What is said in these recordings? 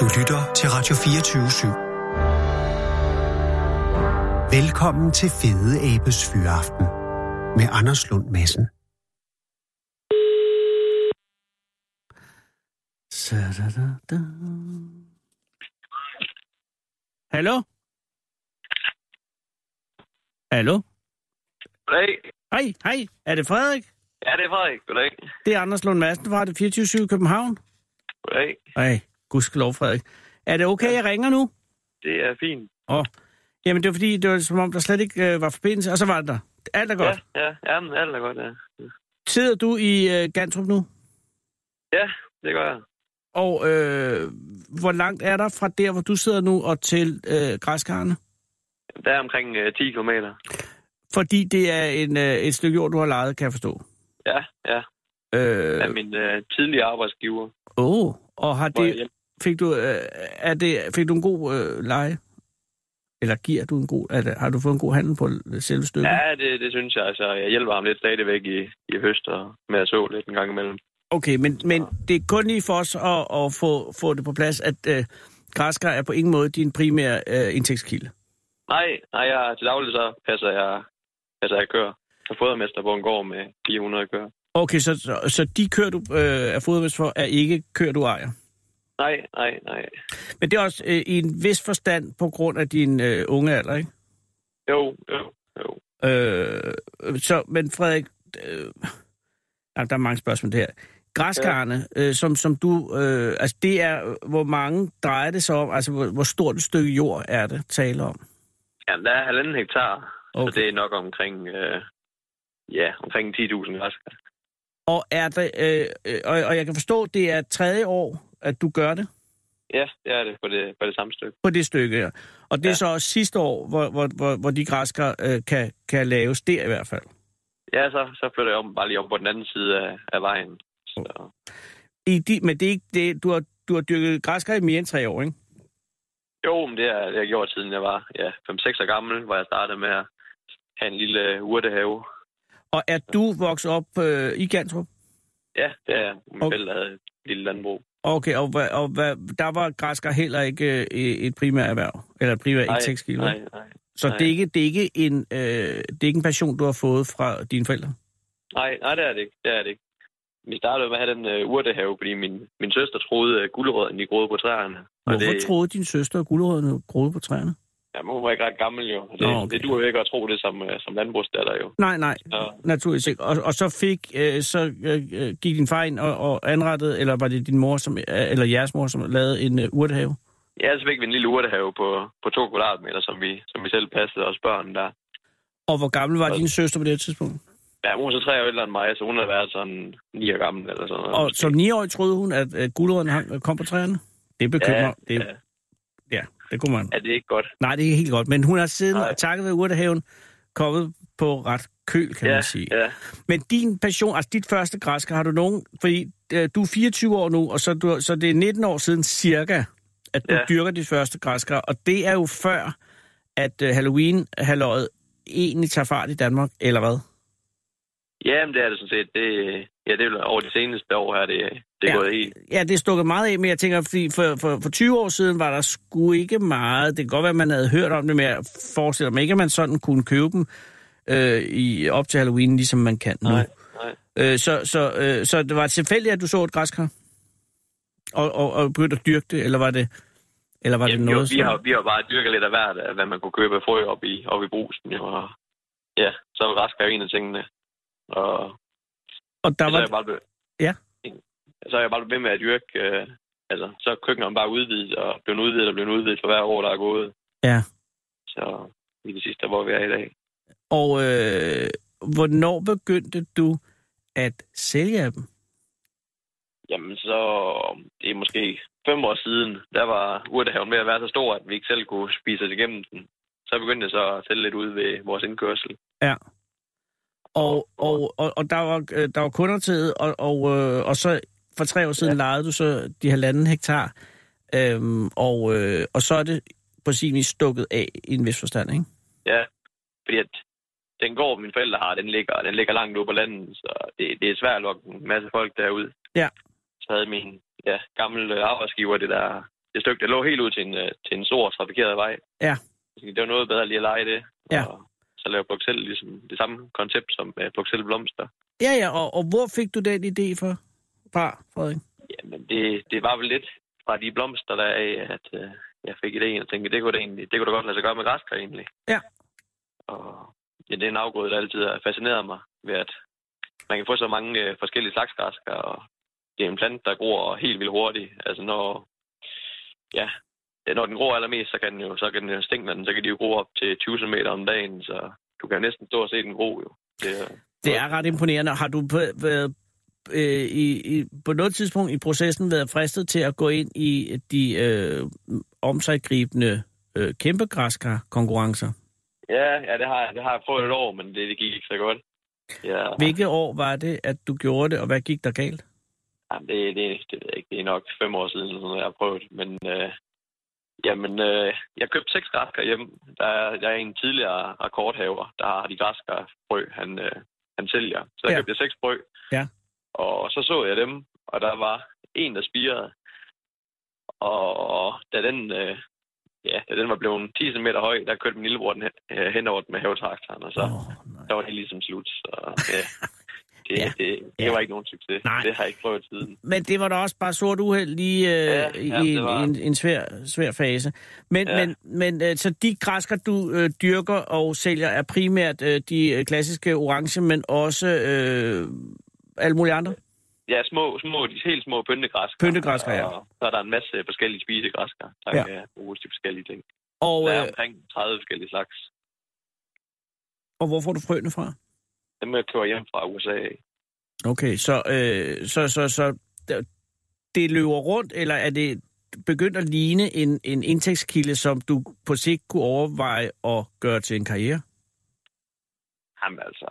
Du lytter til Radio 24 /7. Velkommen til Fede Abes Fyraften med Anders Lund Madsen. Hallo? Hallo? Goddag. Hej, hej. Er det Frederik? Ja, det er Frederik. Goddag. Det er Anders Lund Madsen fra det 24 i København. Goddag. Ej, gudskelov, Frederik. Er det okay, jeg ringer nu? Det er fint. Åh. Jamen, det var fordi, det var som om, der slet ikke øh, var forbindelse, og så var det der. Alt er godt. Ja, ja, ja, men alt er godt, ja. Sidder du i øh, Gantrup nu? Ja, det gør jeg. Og øh, hvor langt er der fra der, hvor du sidder nu, og til øh, græskarne? Der er omkring øh, 10 km. Fordi det er en, øh, et stykke jord, du har lejet, kan jeg forstå. Ja, ja. Øh, Af min øh, tidligere arbejdsgiver. oh, og har jeg det, hjælper. Fik, du, øh, er det, fik du en god øh, leje? Eller giver du en god... Er det, har du fået en god handel på selve stykket? Ja, det, det synes jeg. Altså, jeg hjælper ham lidt stadigvæk i, i høst og med at så lidt en gang imellem. Okay, men, men det er kun lige for os at, at få, få det på plads, at øh, græskar er på ingen måde din primære øh, indtægtskilde. Nej, nej, jeg, til daglig så passer jeg, passer jeg køer. Jeg er fodermester på en gård med 400 køer. Okay, så, så, så de køer, du øh, er fodermest for, er ikke køer, du ejer? Nej, nej, nej. Men det er også øh, i en vis forstand på grund af din øh, unge alder, ikke? Jo, jo, jo. Øh, så, men Frederik, øh, der er mange spørgsmål det her. Græskarne, øh, som, som du, øh, altså det er, hvor mange drejer det sig om, altså hvor, hvor stort et stykke jord er det tale om? Jamen, der er halvanden hektar, Okay. så det er nok omkring, øh, ja, omkring 10.000 græskar. Og er det, øh, øh, og, og jeg kan forstå, det er tredje år, at du gør det Ja, det er det på det, på det samme stykke. på det stykke her. Og det er Ja. så også sidste år, hvor, hvor, hvor, hvor de græskar øh, kan, kan laves der i hvert fald. Ja, så, så flytter jeg om, bare lige om på den anden side af, af vejen. Så, I de, men det er ikke det, du har, du har dyrket græskar i mere end tre år, ikke? jo, men det har jeg gjort siden jeg var ja, 5-6 år gammel, hvor jeg startede med at have en lille urtehave. Og er du vokset op øh, i Gantrup? Ja, det er min Okay. okay. forældre havde et lille landbrug. Okay, og, og der var græskar heller ikke øh, et primært erhverv, eller et primært indtægtskilde? nej, nej. Så nej. det er, ikke, det, er ikke en, øh, det er ikke en passion, du har fået fra dine forældre? Nej, nej, det er det ikke. Det er det ikke. Vi startede med at have den øh, urtehave, fordi min, min søster troede, at guldrødden de groede på træerne. Hvorfor det, troede din søster, at guldrødderne groede på træerne? Ja, hun var ikke ret gammel jo. Det, Nå, okay. det duer jo ikke at tro det som, øh, som landbrugsdatter jo. Nej, nej, Så, naturligvis ikke. Og, og så fik, øh, så øh, øh, gik din far ind og, og anrettede, eller var det din mor, som, eller jeres mor, som lavede en øh, urtehave? ja, så fik vi en lille urtehave på, på to kvadratmeter, som vi, som vi selv passede os børn der. Og hvor gammel var Og- din søster på det tidspunkt? Ja, hun er så tre år ældre end mig, så hun har været sådan ni år gammel eller sådan noget. Og som niårig troede hun, at, at guldrødderne hang- kom på træerne? Det bekymrer. ja, det, ja, ja, det kunne man. er det ikke godt? Nej, det er helt godt. Men hun er siden, Nej. takket ved urtehaven, kommet på ret køl, kan ja, man sige. ja. Men din passion, altså dit første græsker, har du nogen... Fordi øh, du er 24 år nu, og så, du, så det er 19 år siden cirka, at du ja. Dyrker dit første græsker. Og det er jo før, at øh, halloween halløjet egentlig tager fart i Danmark, eller hvad? Ja, men det er det sådan set. Det, ja, det er over de seneste år her, det, det er Ja. gået helt... Ja, det er stukket meget af, men jeg tænker, fordi for, for, for 20 år siden var der sgu ikke meget. Det kan godt være, at man havde hørt om det, men jeg forestiller mig ikke, at man sådan kunne købe dem øh, i, op til Halloween, ligesom man kan nu. Nej, nej. Øh, så, så, øh, så det var tilfældigt, at du så et græskar? Og, og, og begyndte at dyrke det, eller var det, eller var det Jamen, noget, jo, vi, har, vi har bare dyrket lidt af hvert, af, hvad man kunne købe af frø op i, op i brusen. Og, ja, så var græskar en af tingene. Og Og der så er var, jeg bare blevet, Ja. Så er jeg bare ved med at dyrke... Øh, altså, så er køkkenet bare udvidet, og blevet udvidet og blevet udvidet for hver år, der er gået. Ja. Så i det sidste, hvor vi er i dag. og øh, hvornår begyndte du at sælge af dem? Jamen, så det er måske fem år siden, der var urtehaven ved at være så stor, at vi ikke selv kunne spise os igennem den. Så begyndte jeg så at sælge lidt ud ved vores indkørsel. Ja. Og, og, og, og der, var, øh, der var kunder til, og, og, øh, og så for tre år siden ja. lejede du så de halvanden hektar, øhm, og, øh, og så er det på sin vis stukket af i en vis forstand, ikke? Ja, fordi at den gård, mine forældre har, den ligger, den ligger langt ude på landet, så det, det er svært at lukke en masse folk derud. Ja. Så havde min ja, gamle arbejdsgiver det der, det stykke, der lå helt ud til en, øh, til en stor trafikeret vej. Ja. Det var noget bedre lige at lege det. Ja. Og så lave Bruxelles ligesom det samme koncept som uh, Bruxelles Blomster. Ja, ja, og, og hvor fik du den idé for, fra, Frederik? Jamen, det, det var vel lidt fra de blomster der af, at uh, jeg fik idéen og tænkte, det kunne, det, egentlig, det kunne da godt lade sig gøre med græskar egentlig. Ja. Og ja, det er en afgrøde, der altid har fascineret mig ved, at man kan få så mange uh, forskellige slags græskar, og det er en plante, der gror helt vildt hurtigt. Altså når, ja, når den gror allermest, så kan den jo, så kan den stænglerne, så kan de jo gro op til 20 cm om dagen, så du kan næsten stå og se den gro jo. Det, er- Det er ret imponerende. Har du på, været, øh, i, i, på noget tidspunkt i processen været fristet til at gå ind i de øh, omsaggribende øh, kæmpe konkurrencer? ja, ja, det har jeg, det har jeg fået et år, men det, det gik ikke så godt. Ja, Hvilke år var det, at du gjorde det, og hvad gik der galt? Jamen, det, det, det ved jeg ikke. Det er nok fem år siden, sådan jeg har prøvet. Men øh, jamen, øh, jeg købte seks græskar hjem. Der er, der er en tidligere rekordhaver, der har de græskar frø, han, øh, han sælger. Så der Ja. købte jeg seks frø. Ja. Og så så jeg dem, og der var en, der spirede. Og da den, øh, ja, da den var blevet 10 cm høj, der kørte min lillebror den hen, øh, hen over den med havetraktoren, og så, oh, nej. der var det ligesom slut. Så ja, det, Ja. det, det Ja. var ikke nogen succes. Nej. Det har jeg ikke prøvet siden. Men det var da også bare sort uheld lige øh, Ja, ja, i var- en, en svær, svær fase. Men, ja. Men, men øh, så de græsker, du øh, dyrker og sælger, er primært øh, de øh, klassiske orange, men også øh, alle mulige andre? Ja, små, små, de helt små pyntegræsker. Pyntegræsker, ja. Og så er der en masse forskellige spisegræsker, der ja. kan bruges til forskellige ting. Og, Der er øh, omkring 30 forskellige slags. og hvor får du frøene fra? Dem jeg kører hjem fra USA. Okay, så, øh, så, så, så det løber rundt, eller er det begyndt at ligne en, en indtægtskilde, som du på sigt kunne overveje at gøre til en karriere? Jamen altså,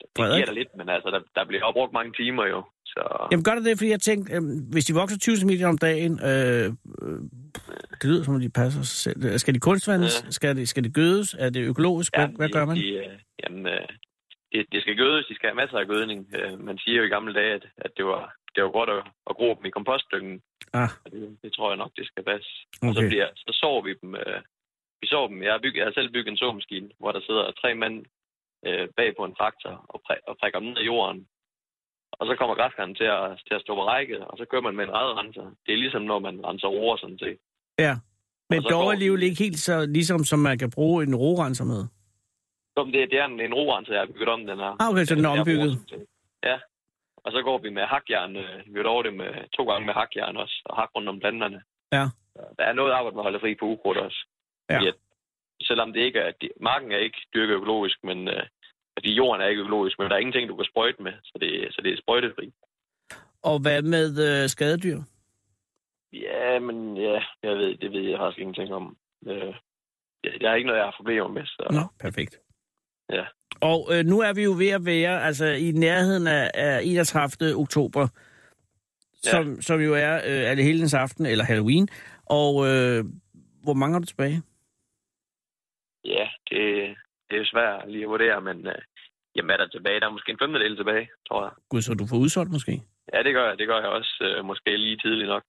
det Frederik? giver der lidt, men altså, der, der bliver jo brugt mange timer jo. Så Jamen gør det det, fordi jeg tænkte, øh, hvis de vokser 20 cm om dagen, øh, øh, det lyder som om de passer sig selv. Skal de kunstvandes? Ja. Skal, de, skal de gødes? Er det økologisk? Hvad, hvad de, gør man? De, øh, jamen, øh, det, det skal gødes, de skal have masser af gødning. Øh, Man siger jo i gamle dage, at, at det var det var godt at, at gro dem i kompostdyngen. Ah, Det, det tror jeg nok, det skal passe. Og så, okay. bliver, så sover vi dem. Øh, vi sover dem. Jeg har, bygget, jeg har selv bygget en såmaskine, hvor der sidder tre mænd øh, bag på en traktor og, præ, og prikker dem ned i jorden. Og så kommer græskaren til at, til at stå på række, og så kører man med en redrenser. Det er ligesom, når man renser roer, sådan set. Ja. Men dog går- alligevel ikke helt så ligesom, som man kan bruge en rorenser med. Så det, det er en, en rorenser, jeg har bygget om, den her. Ah, okay, så den er ombygget. Ja. Og så går vi med hakjern. øh, Vi vil over det med to gange med hakjern også, og hak rundt om planterne. Ja. Der er noget arbejde med at holde fri på ukrudt også. Ja. Fordi at, selvom det ikke er, marken er ikke dyrket økologisk, men øh, fordi jorden er ikke økologisk, men der er ingenting, du kan sprøjte med, så det, så det er sprøjtefri. Og hvad med øh, skadedyr? Ja, men ja, jeg ved, det ved jeg faktisk ingenting om. Øh, ja, det er ikke noget, jeg har problemer med. Så. Nå, perfekt. Ja. Og øh, nu er vi jo ved at være altså, i nærheden af, af 31. oktober, som, som jo er øh, Allehelgens aften, eller Halloween. Og øh, hvor mange har du tilbage? Ja, det, det er svært lige at vurdere, men øh, jamen er der tilbage? Der er måske en femtedel tilbage, tror jeg. Gud, så du får udsolgt måske? Ja, det gør jeg. Det gør jeg også. Øh, måske lige tidligt nok.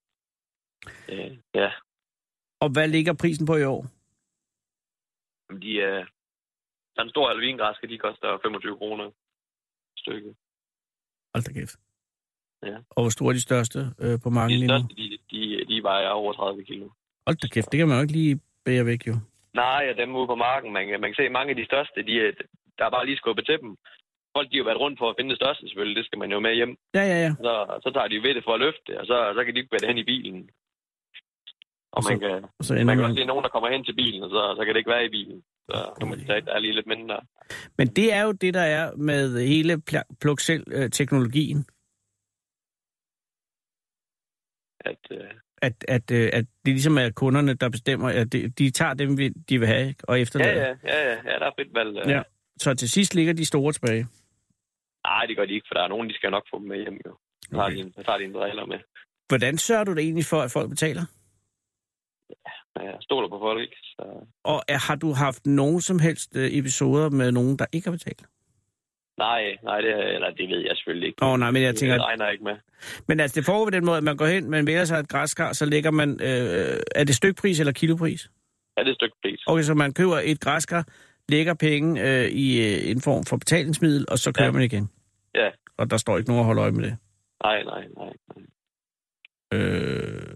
Øh, ja, Og hvad ligger prisen på i år? men de er... Øh, der er en stor alvingræske, de koster 25 kroner stykket. Hold da kæft. Ja. Og hvor store er de største øh, på marken De lige nu? de, de, de vejer over 30 kilo. Hold da kæft, det kan man jo ikke lige bære væk, jo. Nej, og dem ude på marken, man, kan- man kan se, mange af de største, de, er- der er bare lige skubbet til dem. Folk, de har jo været rundt for at finde det største, selvfølgelig. Det skal man jo med hjem. Ja, ja, ja. Så, så tager de ved det for at løfte det, og så, så kan de ikke bære det hen i bilen. Og, Og så man kan, Og så man ender kan man... også se nogen, der kommer hen til bilen, og så, så kan det ikke være i bilen. Så kan man tage, der er lige lidt mindre. Men det er jo det, der er med hele pl- pluk selv øh, teknologien At, øh, at, at, øh, at det ligesom er kunderne, der bestemmer, at de, de tager dem, vi- de vil have, og ja, efterlader. ja, ja, ja, ja, der er frit valg. øh. Ja. Så til sidst ligger de store tilbage. Nej, det gør de ikke, for der er nogen, de skal nok få dem med hjem. Jo. Tager, Okay. de, en- så tager de en med. Hvordan sørger du det egentlig for, at folk betaler? Ja, Jeg stoler på folk, ikke? Så, Og er, har du haft nogen som helst øh, episoder med nogen, der ikke har betalt? Nej, nej, det, eller det ved jeg selvfølgelig ikke. Åh, oh, nej, men jeg tænker... Det regner ikke med. Men altså, det foregår på den måde, at man går hen, man vælger sig et græskar, så lægger man... Øh, er det stykpris eller kilopris? Ja, det er et stykke pris. Okay, så man køber et græskar, lægger penge øh, i øh, en form for betalingsmiddel, og så kører Ja. man igen. Ja, Og der står ikke nogen at holde øje med det. nej, nej, nej. nej. Øh,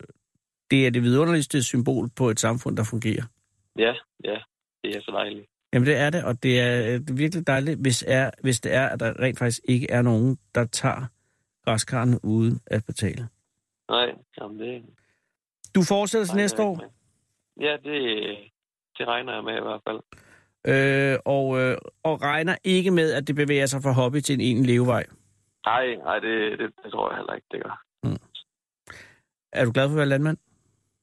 det er det vidunderligste symbol på et samfund, der fungerer. Ja, ja, det er så dejligt. Jamen det er det, og det er øh, virkelig dejligt, hvis, er, hvis det er, at der rent faktisk ikke er nogen, der tager græskarne uden at betale. Nej, jamen det... Du fortsætter til næste år, med. Ja, det, det regner jeg med i hvert fald. øh, og, øh, og regner ikke med, at det bevæger sig fra hobby til en egentlig levevej. Nej, nej, det, det, det tror jeg heller ikke, det gør. Er du glad for at være landmand?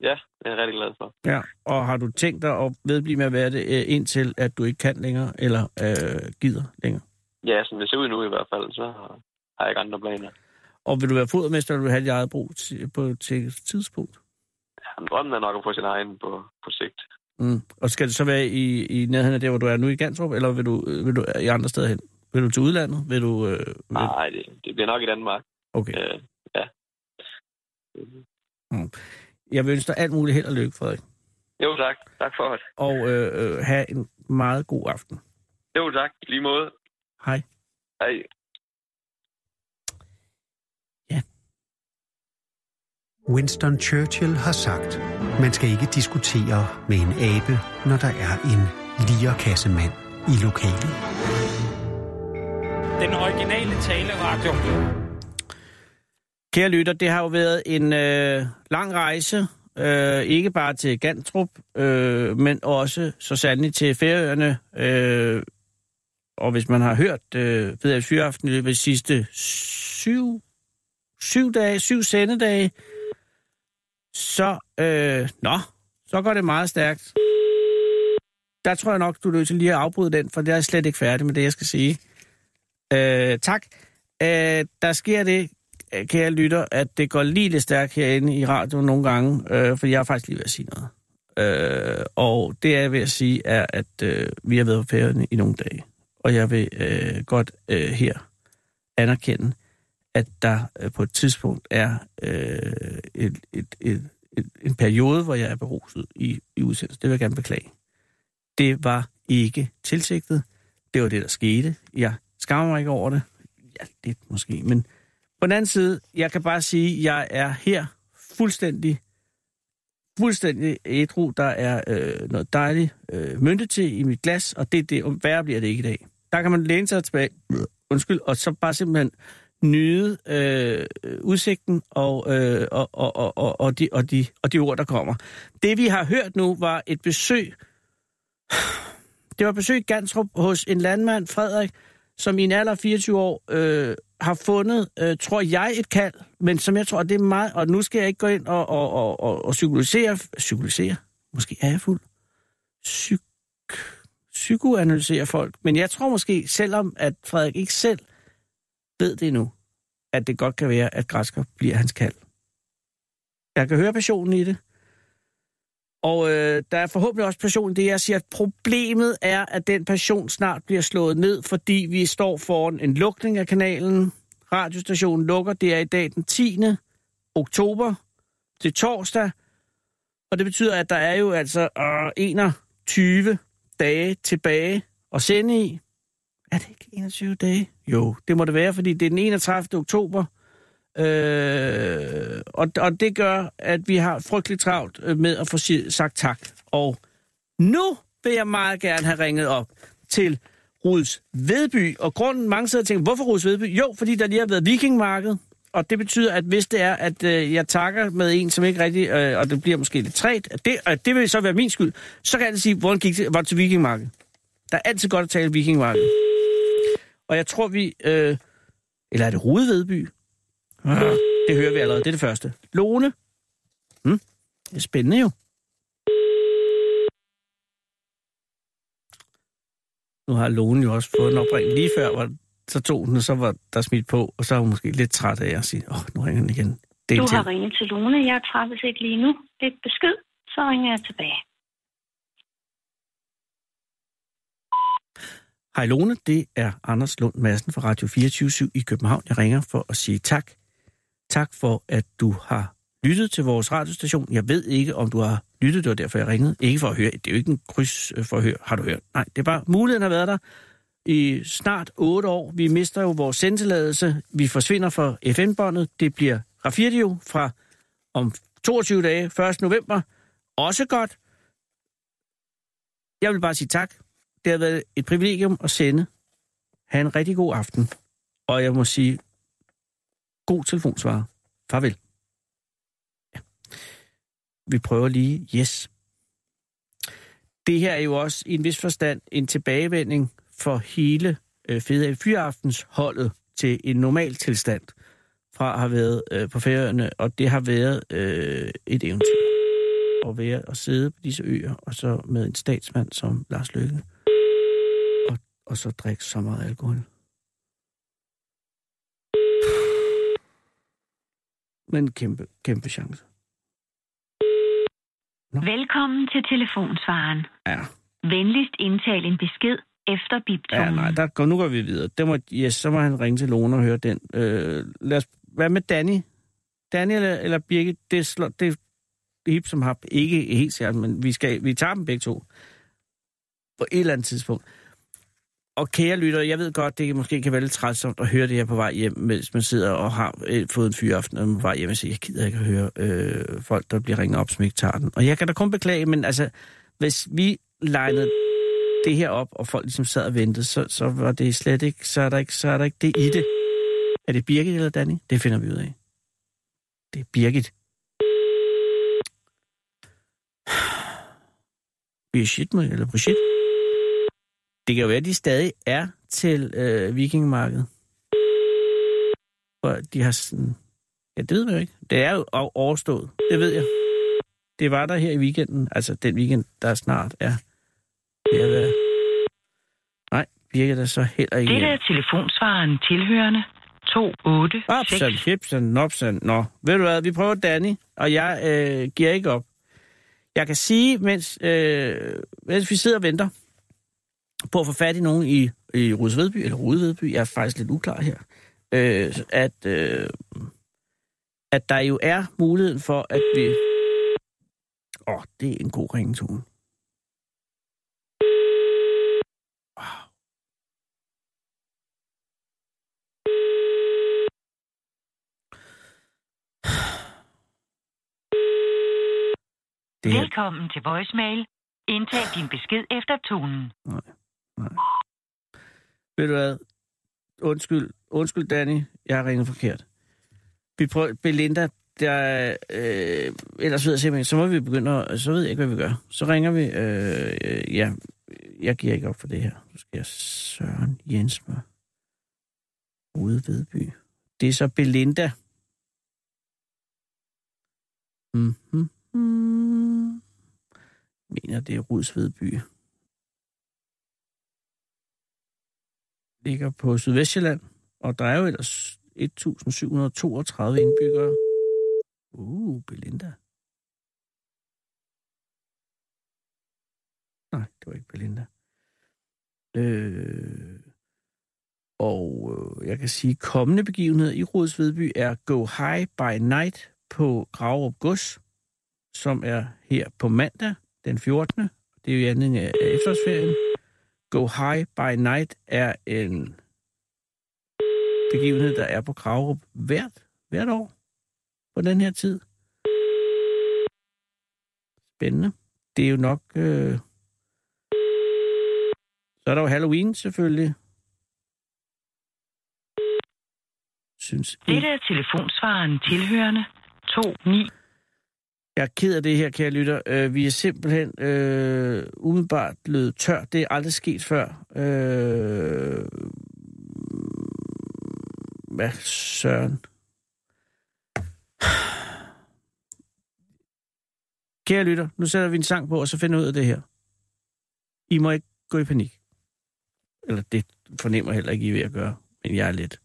Ja, det er jeg rigtig glad for. Ja. Og har du tænkt dig at vedblive med at være det, øh, indtil at du ikke kan længere, eller øh, gider længere? Ja, som det ser ud nu i hvert fald, så har jeg ikke andre planer. Og vil du være fodermester, eller vil du have dit eget brug til, på til tidspunkt? Jamen, drømmen er nok at få sin egen på, på sigt. Mm. Og skal det så være i, i nærheden af der, hvor du er nu i Gantrup, eller vil du, øh, vil du i andre steder hen? Vil du til udlandet? Vil du... Øh, vil... Nej, det, det bliver nok i Danmark. Okay. Øh, ja. Jeg vil ønske dig alt muligt held og lykke, Frederik. Jo, tak. Tak for det. Og øh, øh, have en meget god aften. Jo, tak. I lige måde. Hej. Hej. Winston Churchill har sagt, man skal ikke diskutere med en abe, når der er en lierkassemand i lokalet. Den originale taleradio. Kære lytter, det har jo været en øh, lang rejse, øh, ikke bare til Gantrup, øh, men også så sandelig til Færøerne. Øh, og hvis man har hørt øh, ved at Fyraften i løbet af de sidste syv, syv dage, syv sendedage, så, øh, nå, så går det meget stærkt. Der tror jeg nok, du er nødt til lige at afbryde den, for det er jeg slet ikke færdig med det, jeg skal sige. Øh, tak. Øh, der sker det, Øh, kære lytter, at det går lige lidt stærkt herinde i radioen nogle gange, øh, for jeg er faktisk lige ved at sige noget. Øh, og det er jeg ved at sige, er, at øh, vi har været på færøerne i nogle dage. Og jeg vil øh, godt øh, her anerkende, at der øh, på et tidspunkt er øh, et, et, et, et, en periode, hvor jeg er beruset i, i udsendelse. Det vil jeg gerne beklage. Det var ikke tilsigtet. Det var det, der skete. Jeg skammer mig ikke over det. Ja, lidt måske. Men på den anden side, jeg kan bare sige, at jeg er her fuldstændig fuldstændig ædru. Der er øh, noget dejligt øh, mynte til i mit glas, og det det, og værre bliver det ikke i dag. Der kan man læne sig tilbage, undskyld, og så bare simpelthen nyde øh, udsigten og, øh, og, og, og, og, og, de, og, de, og de ord, der kommer. Det, vi har hørt nu, var et besøg det var besøg i Gantrup hos en landmand, Frederik, som i en alder af 24 år øh, har fundet, øh, tror jeg, et kald, men som jeg tror, det er meget, og nu skal jeg ikke gå ind og, og, og, og, og psykologisere, psykologisere, måske er jeg fuld, Psyk, psykoanalysere folk, men jeg tror måske, selvom at Frederik ikke selv ved det nu, at det godt kan være, at græsker bliver hans kald. Jeg kan høre passionen i det, og øh, der er forhåbentlig også passion i det, jeg siger. At problemet er, at den passion snart bliver slået ned, fordi vi står foran en lukning af kanalen. Radiostationen lukker. Det er i dag den 10. oktober til torsdag. Og det betyder, at der er jo altså øh, 21 dage tilbage at sende i. Er det ikke 21 dage? Jo, det må det være, fordi det er den 31. oktober. Øh, og, og det gør, at vi har frygteligt travlt øh, med at få sagt tak. Og nu vil jeg meget gerne have ringet op til Ruds Vedby. Og grunden, mange sidder og tænker, hvorfor Ruds Vedby? Jo, fordi der lige har været vikingmarked. Og det betyder, at hvis det er, at øh, jeg takker med en, som ikke rigtig, øh, og det bliver måske lidt træt, at det, at det vil så være min skyld, så kan jeg sige, hvordan gik det, var det til vikingmarked? Der er altid godt at tale vikingmarked. Og jeg tror, vi... Øh, eller er det Rude Vedby? Det hører vi allerede. Det er det første. Lone. Hmm, det er spændende jo. Nu har Lone jo også fået en opring lige før, hvor så tog den, og så var der smidt på, og så er hun måske lidt træt af at sige, åh, oh, nu ringer den igen. Det er Du til. har ringet til Lone. Jeg træffes ikke lige nu. Det er besked, så ringer jeg tilbage. Hej Lone, det er Anders Lund Madsen fra Radio 24 i København. Jeg ringer for at sige tak. Tak for, at du har lyttet til vores radiostation. Jeg ved ikke, om du har lyttet, det var derfor, jeg ringede. Ikke for at høre, det er jo ikke en kryds øh, for at høre, har du hørt. Nej, det er bare, muligheden har været der i snart 8 år. Vi mister jo vores sendtilladelse. Vi forsvinder fra FN-båndet. Det bliver Rafirdio fra om 22 dage, 1. november. Også godt. Jeg vil bare sige tak. Det har været et privilegium at sende. Ha' en rigtig god aften. Og jeg må sige, god telefonsvarer. Farvel. Ja. Vi prøver lige, yes. Det her er jo også i en vis forstand en tilbagevending for hele øh, Fede Fyraftens holdet til en normal tilstand fra at have været øh, på færøerne, og det har været øh, et eventyr at være og sidde på disse øer, og så med en statsmand som Lars Løkke, og, og så drikke så meget alkohol. Men kæmpe, kæmpe chance. Velkommen til telefonsvaren. Ja. Venligst indtal en besked efter biptonen. Ja, nej, der går, nu går vi videre. Det må, yes, så må han ringe til Lone og høre den. Øh, lad os, hvad med Danny? Danny eller, eller Birgit? Det, slår, det er hip som hap. Ikke helt særligt, men vi, skal, vi tager dem begge to. På et eller andet tidspunkt. Og kære lytter, jeg ved godt, det måske kan være lidt trælsomt at høre det her på vej hjem, mens man sidder og har øh, fået en fyraften og på vej hjem og siger, jeg gider ikke at høre øh, folk, der bliver ringet op, som ikke tager den. Og jeg kan da kun beklage, men altså, hvis vi legnede det her op, og folk ligesom sad og ventede, så, så var det slet ikke, så er, der ikke, så er der ikke det i det. Er det Birgit eller Danny? Det finder vi ud af. Det er Birgit. Birgit, eller Brigitte. Det kan jo være, at de stadig er til øh, vikingmarkedet. For de har sådan... Ja, det ved man jo ikke. Det er jo overstået. Det ved jeg. Det var der her i weekenden. Altså den weekend, der snart er ved at være... Nej, virker der så heller ikke. Det er telefonsvaren tilhørende 28 Opsan, hipsan, nopsan. Nå, ved du hvad, vi prøver Danny, og jeg øh, giver ikke op. Jeg kan sige, mens, øh, mens vi sidder og venter på at få fat i nogen i, i Rudesvedby, eller Rudevedby, jeg er faktisk lidt uklar her, øh, at, øh, at der jo er muligheden for, at vi... Åh, oh, det er en god ringetone. Wow. Det Velkommen til voicemail. Indtal din besked efter tonen. Nej, nej. Ved du hvad? Undskyld, undskyld Danny, jeg har ringet forkert. Vi prøver, Belinda, der, øh, ellers ved jeg simpelthen, så må vi begynde at, så ved jeg ikke, hvad vi gør. Så ringer vi, øh, ja, jeg giver ikke op for det her. Nu skal jeg Søren Jensmer. Ude Vedby. Det er så Belinda. Mhm. Mm mener, det er Rudsvedby. Ligger på Sydvestjylland, og der er jo ellers 1732 indbyggere. Uh, Belinda. Nej, det var ikke Belinda. Øh, og øh, jeg kan sige, kommende begivenhed i Rudsvedby er Go High by Night på Graverup Gods, som er her på mandag den 14. Det er jo i anden af efterårsferien. Go High by Night er en begivenhed, der er på Kragerup hvert, hvert år på den her tid. Spændende. Det er jo nok... Øh... Så er der jo Halloween selvfølgelig. Synes. Dette er telefonsvaren tilhørende 29. Jeg er ked af det her, kære lytter. Øh, vi er simpelthen øh, umiddelbart blevet tør. Det er aldrig sket før. Øh, hvad søren? Kære lytter, nu sætter vi en sang på, og så finder vi ud af det her. I må ikke gå i panik. Eller det fornemmer heller ikke, I er ved at gøre. Men jeg er lidt.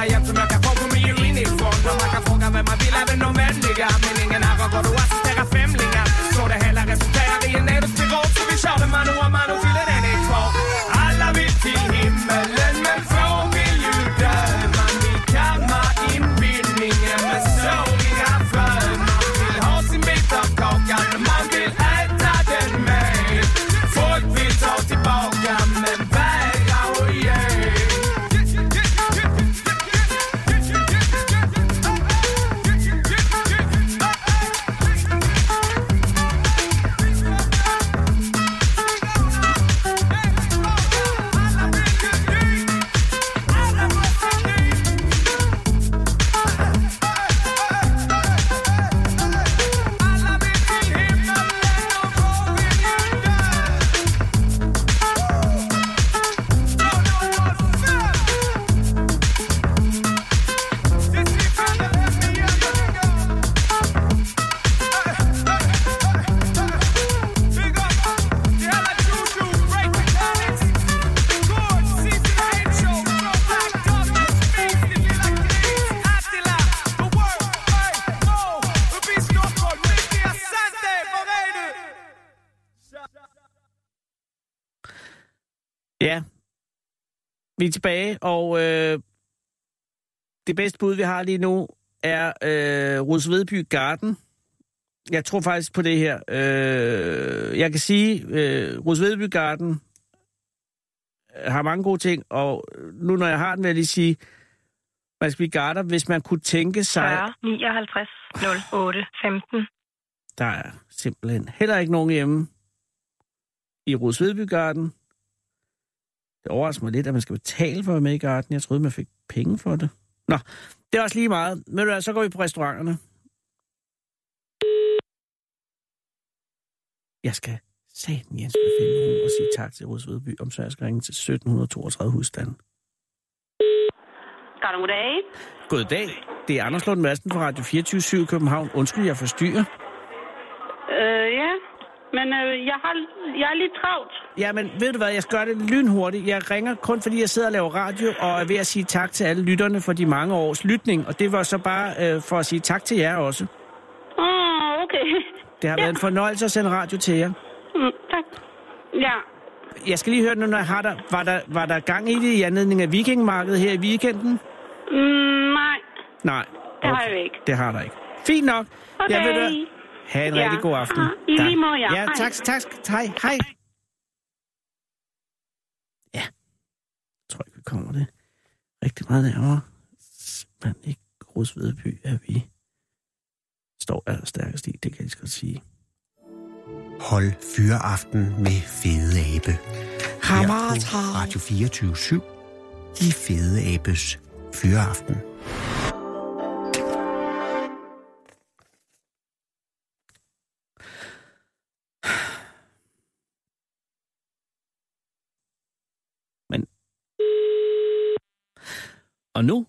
Enda hjälp som jag kan få kommer ju inifrån Och man kan fråga vem man vill, även de vänliga Vi er tilbage, og øh, det bedste bud, vi har lige nu, er øh, Rudsvedby Garden. Jeg tror faktisk på det her. Øh, jeg kan sige, øh, Rudsvedby Garden har mange gode ting, og nu når jeg har den, vil jeg lige sige, man skal blive garder, hvis man kunne tænke sig... 40, 59, 08, 15. Der er simpelthen heller ikke nogen hjemme i Rudsvedby Garden. Det overrasker mig lidt, at man skal betale for at være med i garden. Jeg troede, man fik penge for det. Nå, det er også lige meget. Men du så går vi på restauranterne. Jeg skal satan Jens med finde og sige tak til Rudsvedby, om så jeg skal ringe til 1732 husstanden. Goddag. Goddag. Det er Anders Lund Madsen fra Radio 24 København. Undskyld, jeg forstyrrer. Øh, men øh, jeg, har, jeg er lidt travlt. Ja, men ved du hvad, jeg skal gøre det lynhurtigt. Jeg ringer kun fordi jeg sidder og laver radio, og er ved at sige tak til alle lytterne for de mange års lytning. Og det var så bare øh, for at sige tak til jer også. Åh, oh, okay. Det har Ja. været en fornøjelse at sende radio til jer. Mm, tak. Ja. Jeg skal lige høre nu, når jeg har der. Var der, var der gang i det i anledning af vikingmarkedet her i weekenden? Mm, nej, Nej. det har jeg ikke. Det har der ikke. Fint nok. Okay. Jeg vil have en Ja. rigtig god aften. I Tak. lige måde, ja. Ja, tak, tak. Hej, hej. Ja. Jeg tror ikke, vi kommer det rigtig meget nærmere. Men ikke Rosvedby, at vi står allerstærkest i, det kan jeg godt sige. Hold fyreaften med Fede Abe. Her på Radio 24 i Fede Abes Fyreaften. Og nu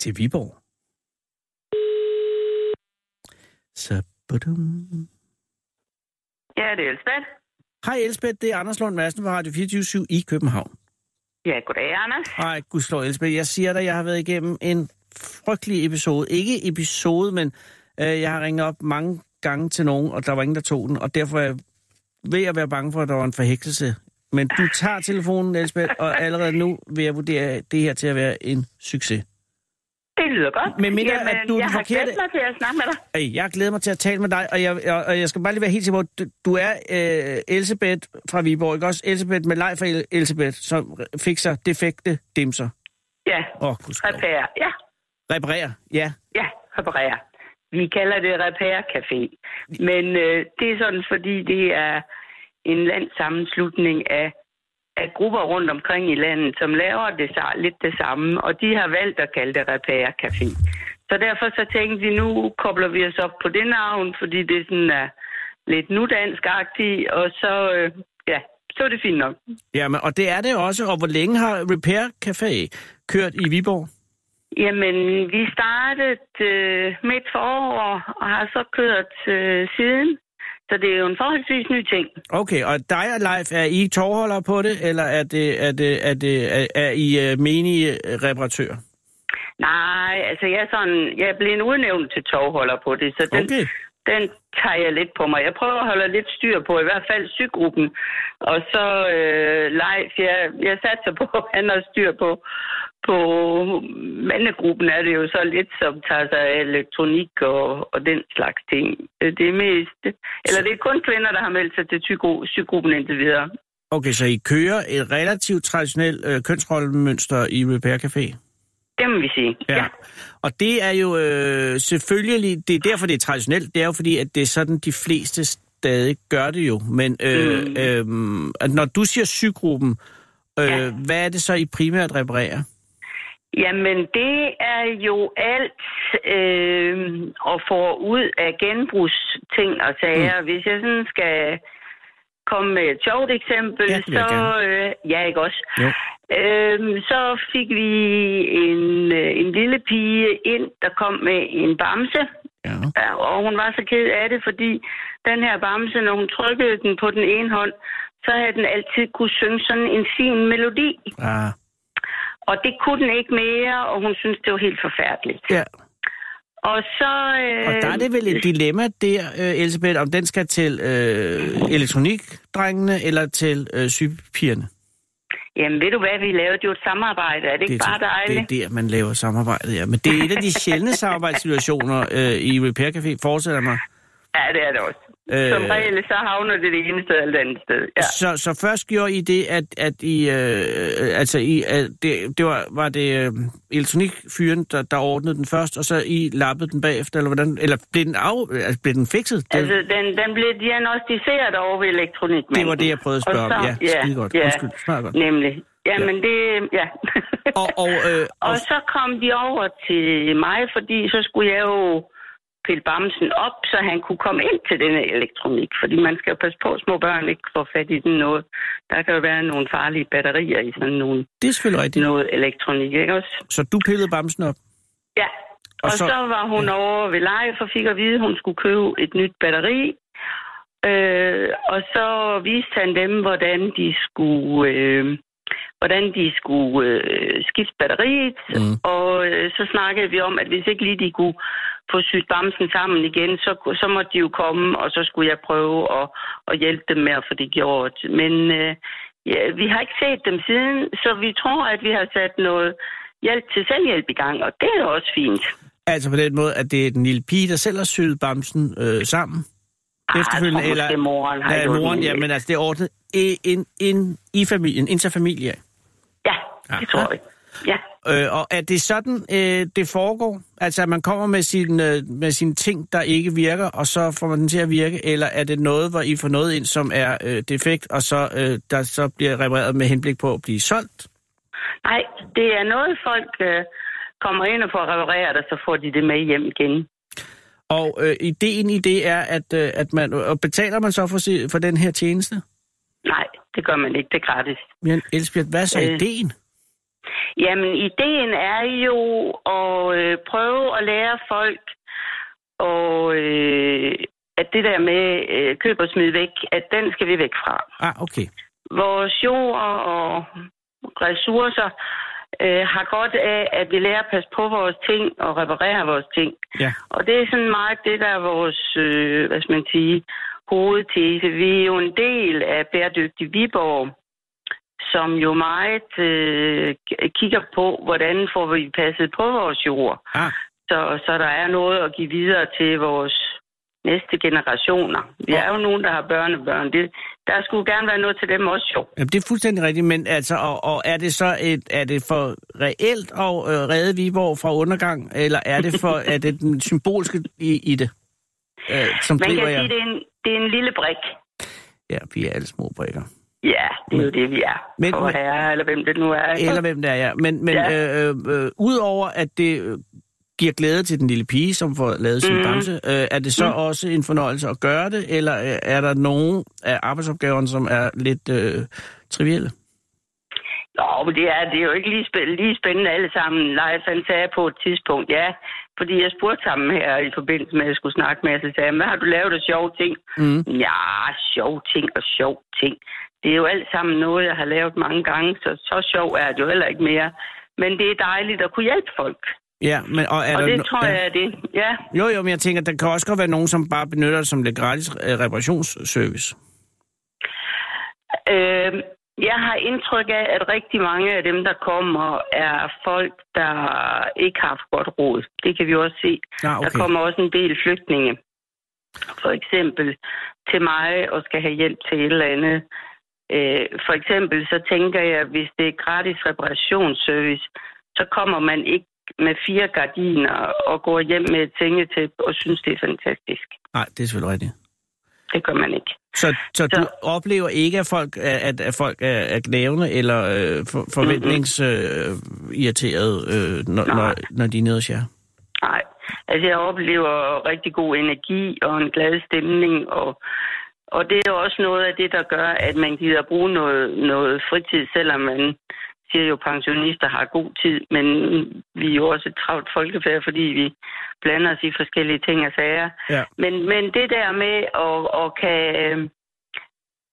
til Viborg. Så badum. Ja, det er Elsbeth. Hej Elsbeth, det er Anders Lund Madsen fra Radio 24 i København. Ja, goddag, Anders. Ej, gudslov Elsbeth, jeg siger dig, jeg har været igennem en frygtelig episode. Ikke episode, men Øh, jeg har ringet op mange gange til nogen, og der var ingen, der tog den, og derfor er jeg ved at være bange for, at der var en forhægtelse. Men du tager telefonen, Elsbeth, og allerede nu vil jeg vurdere det her til at være en succes. Det lyder godt. Men mindre, Jamen, at du er jeg har forkerte- glædet mig til at snakke med dig. Jeg glæder mig til at tale med dig, og jeg, og, og jeg skal bare lige være helt sikker på, at du- er øh, Elisabeth fra Viborg, ikke også? Elisabeth med leg for El- Elisabeth, som fikser defekte dimser. Ja, Åh, oh, repair. Ja, Reparerer, ja. ja, reparer. Vi kalder det Repair Café. Men øh, det er sådan, fordi det er en landsammenslutning af, af grupper rundt omkring i landet, som laver det, lidt det samme, og de har valgt at kalde det Repair Café. Så derfor så tænkte vi, nu kobler vi os op på det navn, fordi det sådan er lidt nudansk-agtigt, og så, øh, ja, så er det fint nok. Jamen, og det er det også. Og hvor længe har Repair Café kørt i Viborg? Jamen, vi startede øh, midt forår og har så kørt øh, siden. Så det er jo en forholdsvis ny ting. Okay, og dig og Leif, er I tovholdere på det, eller er, det, er, det, er, det, er, er I uh, menige reparatører? Nej, altså jeg er sådan, jeg er blevet udnævnt til tovholder på det, så den, Okay den tager jeg lidt på mig. Jeg prøver at holde lidt styr på, i hvert fald sygruppen. Og så øh, Leif, jeg, jeg satser på, at han har styr på, på mandegruppen er det jo så lidt, som tager sig af elektronik og, og den slags ting. Øh, det er mest, eller det er kun kvinder, der har meldt sig til sygruppen indtil videre. Okay, så I kører et relativt traditionelt øh, kønsrollemønster i Repair Café? Det må vi sige. Ja. Og det er jo øh, selvfølgelig, det er derfor, det er traditionelt, det er jo fordi, at det er sådan, de fleste stadig gør det jo. Men øh, Mm. øh, når du siger sygegruppen, øh, Ja. hvad er det så, I primært reparerer? Jamen, det er jo alt øh, at få ud af genbrugsting og sager. Mm. Hvis jeg sådan skal komme med et sjovt eksempel, Ja, så... Øh, ja, ikke også? Jo. Øhm, så fik vi en, øh, en lille pige ind, der kom med en bamse. Ja. Ja, og hun var så ked af det, fordi den her bamse, når hun trykkede den på den ene hånd, så havde den altid kunne synge sådan en fin melodi. Ah, Og det kunne den ikke mere, og hun synes det var helt forfærdeligt. ja. Og så... Øh, Og der er det vel et dilemma der, øh, Elisabeth, om den skal til øh, elektronikdrengene eller til øh, sygepigerne. Jamen ved du hvad, vi lavede jo et samarbejde. Er det ikke bare det dejligt? er der, man laver samarbejdet, ja. Men det er et af de sjældne samarbejdssituationer øh, i Repair Café, forestiller mig. Ja, det er det også. Øh, Som regel, så havner det det ene sted eller det andet sted. Ja. Så, så først gjorde I det, at, at I, øh, altså I, at det, det var, var det øh, elektronikfyren, der, der ordnede den først, og så I lappede den bagefter, eller hvordan, eller blev den, af, altså, blev den fikset? Det, Altså, den, den blev diagnostiseret over ved elektronik. det var det, jeg prøvede at spørge om. Ja, skide godt. Ja, Undskyld, godt. nemlig. Jamen, det... Ja. Og, og, øh, og, og så kom de over til mig, fordi så skulle jeg jo pille bamsen op, så han kunne komme ind til denne elektronik. Fordi man skal jo passe på, at små børn ikke får fat i den noget. Der kan jo være nogle farlige batterier i sådan nogle, det er selvfølgelig rigtigt. noget elektronik, ikke også? Så du pillede bamsen op? Ja, Og og, så- så, var hun ja. over ved Leif og fik at vide, at hun skulle købe et nyt batteri. Øh, og så viste han dem, hvordan de skulle, øh, hvordan de skulle øh, skifte batteriet. Mm. Og øh, så snakkede vi om, at hvis ikke lige de kunne få syet bamsen sammen igen, så, så måtte de jo komme, og så skulle jeg prøve at, at hjælpe dem med at få det gjort. Men øh, ja, vi har ikke set dem siden, så vi tror, at vi har sat noget hjælp til selvhjælp i gang, og det er også fint. Altså på den måde, at det er den lille pige, der selv har syet bamsen øh, sammen? Efterfølgende, Ah, tror måske, eller- moren har Ja, gjort moren, ja, men altså det er ordnet i, in, in, i familien, interfamilie. Ja, det Aha. tror jeg. Ja. Øh, og er det sådan, øh, det foregår? Altså, at man kommer med, sin, øh, med sine ting, der ikke virker, og så får man den til at virke? Eller er det noget, hvor I får noget ind, som er øh, defekt, og så, øh, der så bliver repareret med henblik på at blive solgt? Nej, det er noget, folk øh, kommer ind og får repareret, og så får de det med hjem igen. Og øh, ideen i det er, at, øh, at man... Og betaler man så for, for den her tjeneste? Nej, det gør man ikke. Det er gratis. Men Elsbeth, hvad er så Øh. ideen? Jamen, ideen er jo at øh, prøve at lære folk, og, øh, at det der med øh, køb og smid væk, at den skal vi væk fra. Ah, okay. Vores jord og ressourcer øh, har godt af, at vi lærer at passe på vores ting og reparere vores ting. Ja. Og det er sådan meget det, der er vores, øh, hvad skal man sige, hovedtese. Vi er jo en del af Bæredygtig Viborg, som jo meget øh, kigger på, hvordan får vi passet på vores jord. Ah, Så, så der er noget at give videre til vores næste generationer. Vi er jo nogen, der har børnebørn. Det, der skulle gerne være noget til dem også, jo. jamen, det er fuldstændig rigtigt, men altså, og, og er det så et, er det for reelt at øh, redde Viborg fra undergang, eller er det for, er det den symbolske i, i det, øh, som Man driver kan jer? sige, det er, en, det er en lille brik. Ja, vi er alle små brikker. Ja, det er jo det, vi er. Men- for herre, eller hvem det nu er. ikke? Eller hvem det er, ja. Men, men ja. Øh, øh, øh, udover at det øh, giver glæde til den lille pige, som får lavet sin mm. Bamse, øh, er det så mm. også en fornøjelse at gøre det, eller øh, er der nogen af arbejdsopgaverne, som er lidt øh, trivielle? Nå, men det er, det er jo ikke lige, spæ- lige spændende alle sammen. Leif, han sagde på et tidspunkt, ja, fordi jeg spurgte ham her i forbindelse med, at jeg skulle snakke med, så sagde hvad har du lavet af sjove ting? Mm. Ja, sjove ting og sjov ting. Det er jo alt sammen noget, jeg har lavet mange gange, så så sjov er det jo heller ikke mere. Men det er dejligt at kunne hjælpe folk. Ja, men og er Og det no- tror ja. jeg er det. Ja, Jo, jo, men jeg tænker, der kan også godt være nogen, som bare benytter det som lidt gratis øh, reparationsservice. Øh, jeg har indtryk af, at rigtig mange af dem, der kommer, er folk, der ikke har haft godt råd. Det kan vi også se. Ah, okay. Der kommer også en del flygtninge. For eksempel til mig og skal have hjælp til et eller andet. Øh, for eksempel så tænker jeg, hvis det er gratis reparationsservice, så kommer man ikke med fire gardiner og går hjem med et sengetæppe og synes, det er fantastisk. Nej, det er selvfølgelig rigtigt. Det gør man ikke. Så, så du Så- oplever ikke, at folk er, at, at folk er, er gnævende eller øh, for, forventningsirriterede, øh, øh, når, når, når de er nede hos jer? Nej, altså jeg oplever rigtig god energi og en glad stemning, og, og det er også noget af det, der gør, at man gider bruge noget, noget fritid, selvom man siger jo, at pensionister har god tid, men vi er jo også et travlt folkefærd, fordi vi blander os i forskellige ting og sager. Ja. Men, men det der med at, at kan,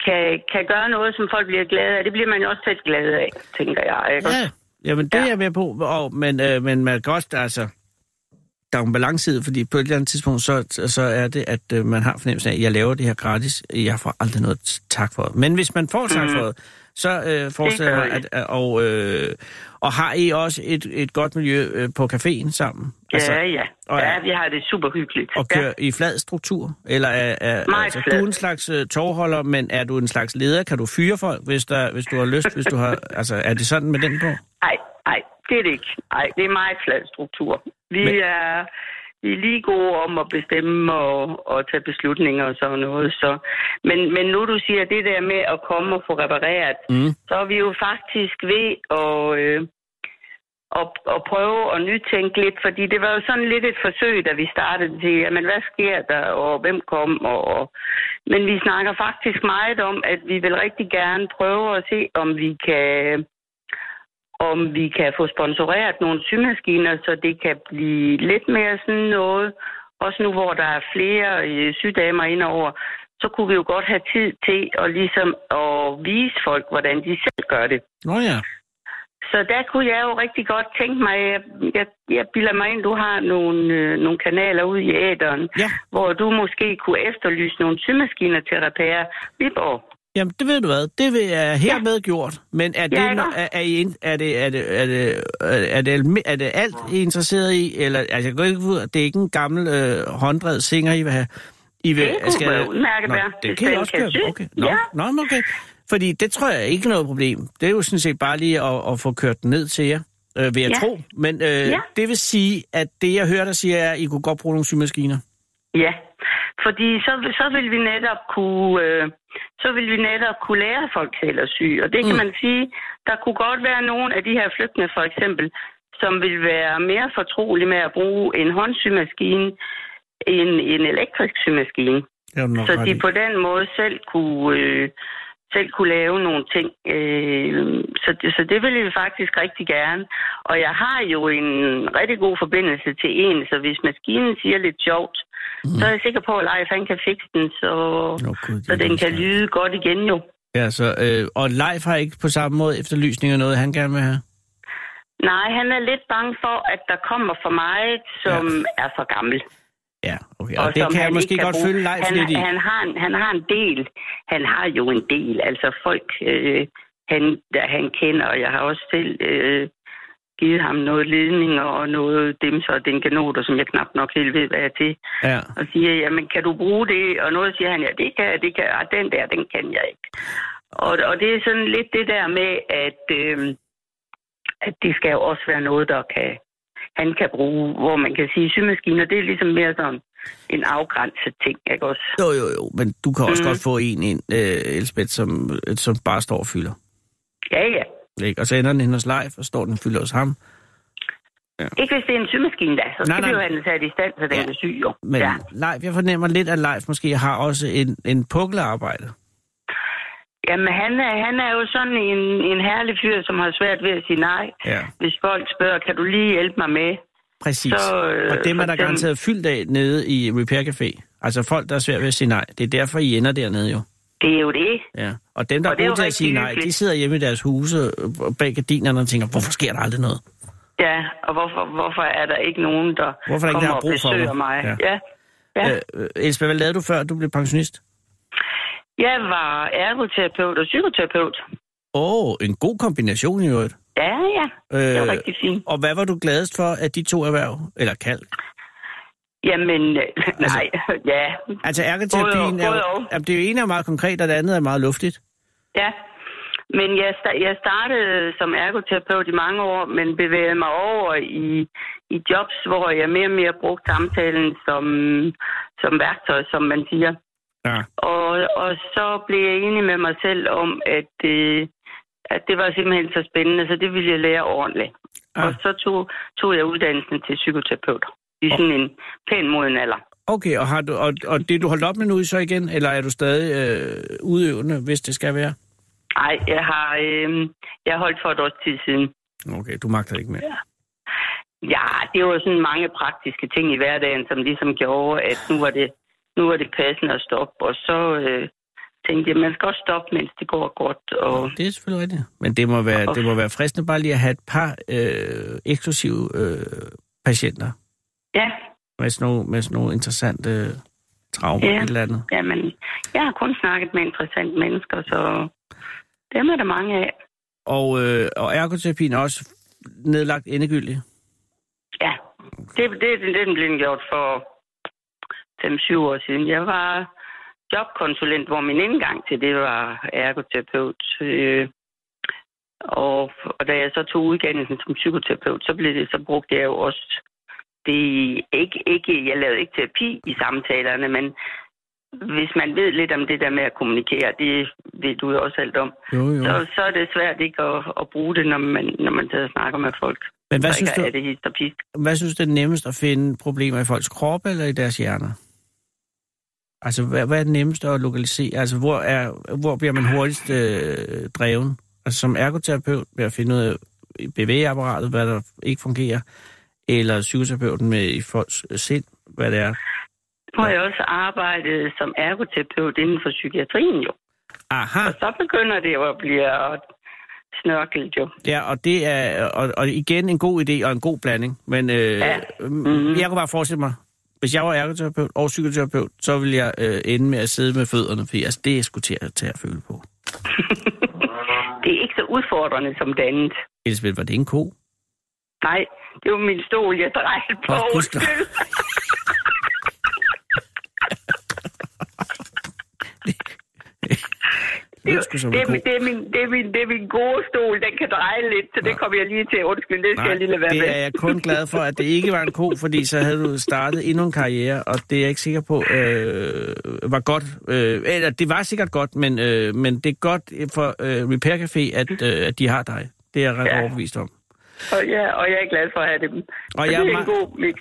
kan, kan gøre noget, som folk bliver glade af, det bliver man jo også selv glad af, tænker jeg. Ikke? Ja, jamen det. Ja. er jeg med på, og, men, øh, men man kan også, altså, der er en balance i fordi på et eller andet tidspunkt, så, så er det, at øh, man har fornemmelsen af, at jeg laver det her gratis, jeg får aldrig noget tak for det. Men hvis man får tak for det, så øh, forestiller jeg mig, at, og, øh, og har I også et, et godt miljø øh, på caféen sammen? Altså, ja, ja. og- ja, vi har det super hyggeligt. Og ja. kører i flad struktur? Eller er, er Meget altså, flad. du er en slags uh, tovholder, men er du en slags leder? Kan du fyre folk, hvis, der, hvis du har lyst? hvis du har, altså, er det sådan med den på? Nej, nej, det er det ikke. Nej, det er meget flad struktur. Vi Men... er, vi er lige gode om at bestemme og, og tage beslutninger og sådan noget. Så. Men, men nu du siger det der med at komme og få repareret, Mm. så er vi jo faktisk ved at, øh, at, at prøve at nytænke lidt, fordi det var jo sådan lidt et forsøg, da vi startede til, jamen hvad sker der, og hvem kom, og, og men vi snakker faktisk meget om, at vi vil rigtig gerne prøve at se, om vi kan om vi kan få sponsoreret nogle symaskiner, så det kan blive lidt mere sådan noget. Også nu, hvor der er flere øh, sydamer indover, så kunne vi jo godt have tid til at, ligesom, at vise folk, hvordan de selv gør det. Nå ja. Så der kunne jeg jo rigtig godt tænke mig, jeg, jeg, jeg bilder mig ind, du har nogle, øh, nogle kanaler ude i æderen, Ja. hvor du måske kunne efterlyse nogle symaskiner til at reparere Viborg. Jamen, det ved du hvad. Det vil jeg hermed ja. gjort. Men er det, Ja, er, er, I, er, det, er, det, er, det, er, det, er det alt, I er interesseret i? Eller, altså, jeg går ikke ud, at det er ikke en gammel øh, hånddrevet singer, I vil have? I vil, Det kunne være udmærket Nå, det hvis kan den også sy. Okay. Nå, Ja. nå, okay. Fordi det tror jeg ikke er noget problem. Det er jo sådan set bare lige at, at få kørt den ned til jer, øh, vil jeg Ja. tro. Men øh, Ja. det vil sige, at det jeg hører dig sige er, at I kunne godt bruge nogle symaskiner. Ja, fordi så, så vil vi netop kunne, øh, så vil vi netop kunne lære folk selv at sy. Og det kan Mm. man sige, der kunne godt være nogle af de her flygtninge for eksempel, som vil være mere fortrolige med at bruge en håndsymaskine end en elektrisk symaskine. Så de på den måde selv kunne, øh, selv kunne lave nogle ting. Øh, så, det, så det vil vi faktisk rigtig gerne. Og jeg har jo en rigtig god forbindelse til en, så hvis maskinen siger lidt sjovt, mm. så er jeg sikker på, at Leif han kan fikse den, så, Gud, det så den kan lyde godt igen jo. Ja, så, øh, og Leif har ikke på samme måde efterlysninger noget, han gerne vil have? Nej, han er lidt bange for, at der kommer for meget, som ja. er for gammel. Ja, okay. Og, og det kan jeg måske kan godt bruge. følge Leif han, lidt i. Han har, en, han har en del. Han har jo en del. Altså folk, øh, han, der han kender, og jeg har også selv øh, givet ham noget ledninger og noget dimser og denkanoter, som jeg knap nok helt ved, hvad er til. Ja. Og siger, jamen kan du bruge det? Og noget siger han, ja det kan jeg, det kan jeg. Og den der, den kan jeg ikke. Og, og det er sådan lidt det der med, at, øh, at det skal jo også være noget, der kan, han kan bruge, hvor man kan sige, symaskiner, det er ligesom mere sådan en afgrænset ting, ikke også? Jo, jo, jo, men du kan også Mm. godt få en ind, øh, Elsbeth, som, som bare står og fylder. Ja, ja. Ikke? Og så ender den henne hos Leif, og står den og fylder hos ham. Ikke hvis det er en symaskine, da. Så skal Nej, nej, nej. vi jo have den sat i stand, så den Ja. ja. er syg, jo. Men ja. Ja. Leif, jeg fornemmer lidt, at Leif måske har også en, en puklearbejde. Jamen, han er, han er jo sådan en, en herlig fyr, som har svært ved at sige nej. Ja. Hvis folk spørger, kan du lige hjælpe mig med? Præcis. Så, øh, og dem er der garanteret fyldt af nede i Repair Café. Altså folk, der er svært ved at sige nej. Det er derfor, I ender dernede jo. Det er jo det. Ja. Og dem, der Og er gode til at sige nej, hyggeligt. de sidder hjemme i deres huse øh, bag gardinerne og tænker, hvorfor sker der aldrig noget? Ja, og hvorfor, hvorfor er der ikke nogen, der Hvorfor er der ikke, der kommer og besøger mig? mig? Ja. Ja. ja. Øh, øh, Elsbeth, hvad lavede du før, du blev pensionist? Jeg var ergoterapeut og psykoterapeut. Åh, oh, en god kombination i øvrigt. Ja, ja. Det var Øh, rigtig fint. og hvad var du gladest for af de to erhverv? Eller kald? Jamen, øh, nej, ja. Altså ergoterapien er, jo, jamen, det er ene er meget konkret, og det andet er meget luftigt. Ja, men jeg, jeg startede som ergoterapeut i mange år, men bevægede mig over i, i jobs, hvor jeg mere og mere brugte samtalen som, som værktøj, som man siger. Ja. Og, og så blev jeg enig med mig selv om, at, øh, at det var simpelthen så spændende, så det ville jeg lære ordentligt. Ah. Og så tog, tog jeg uddannelsen til psykoterapeut i sådan en pæn moden alder. Okay, og, har du, og, og det du holdt op med nu så igen, eller er du stadig øh, udøvende, hvis det skal være? Nej, jeg har øh, jeg har holdt for et års tid siden. Okay, du magter ikke mere. Ja, det var sådan mange praktiske ting i hverdagen, som ligesom gjorde, at nu var det, nu var det passende at stoppe. Og så øh, tænkte jeg, man skal også stoppe, mens det går godt. Og, Det er selvfølgelig rigtigt. Men det må være, det må være fristende bare lige at have et par øh, eksklusive øh, patienter ja, med sådan nogle, med sådan nogle interessante traumer Ja. et eller andet. jamen, jeg har kun snakket med interessante mennesker, så dem er der mange af. Og, øh, og ergoterapien er også nedlagt endegyldigt. Ja, det, det, det, det den blevet gjort for 5-7 år siden. Jeg var jobkonsulent, hvor min indgang til det var ergoterapeut. Øh, og, og da jeg så tog uddannelsen som psykoterapeut, så blev det så brugte jeg jo også det ikke, ikke, jeg lavede ikke terapi i samtalerne, men hvis man ved lidt om det der med at kommunikere, det ved du jo også alt om, Jo, jo. så, så er det svært ikke at, at bruge det, når man, når man sidder og snakker med folk. Men hvad synes, du, er det hvad synes du er nemmest at finde problemer i folks krop eller i deres hjerner? Altså, hvad, hvad er det nemmeste at lokalisere? Altså, hvor, er, hvor bliver man hurtigst øh, dreven? Altså, som ergoterapeut ved at finde ud af i bevægeapparatet, hvad der ikke fungerer, eller psykoterapeuten med i folks øh, sind, hvad det er. Nu har jeg også arbejdet som ergoterapeut inden for psykiatrien jo. Aha, Og så begynder det jo at blive snørkelt jo. ja, og det er og, og igen en god idé og en god blanding. Men øh, Ja. mm-hmm. jeg kunne bare forestille mig, hvis jeg var ergoterapeut og psykoterapeut, så ville jeg øh, ende med at sidde med fødderne, fordi altså, det er sgu til at, til at føle på. Det er ikke så udfordrende som det andet. Elisabeth, var det en ko? Nej, det var min stol, jeg drejede på. Undskyld. Det er det, er, min- det, er min, det, er min, det er min gode stol, den kan dreje lidt, så det kommer jeg lige til. Undskyld, det skal jeg lige lade være det med. er jeg kun glad for, at det ikke var en ko, fordi så havde du startet endnu en karriere, og det er jeg ikke sikker på øh, var godt. Øh, eller det var sikkert godt, men, øh, men det er godt for øh, Repair Café, at, øh, at de har dig. Det er jeg ret Ja. overbevist om. Og, ja, og jeg er glad for at have dem. Og, jeg det er en god mix.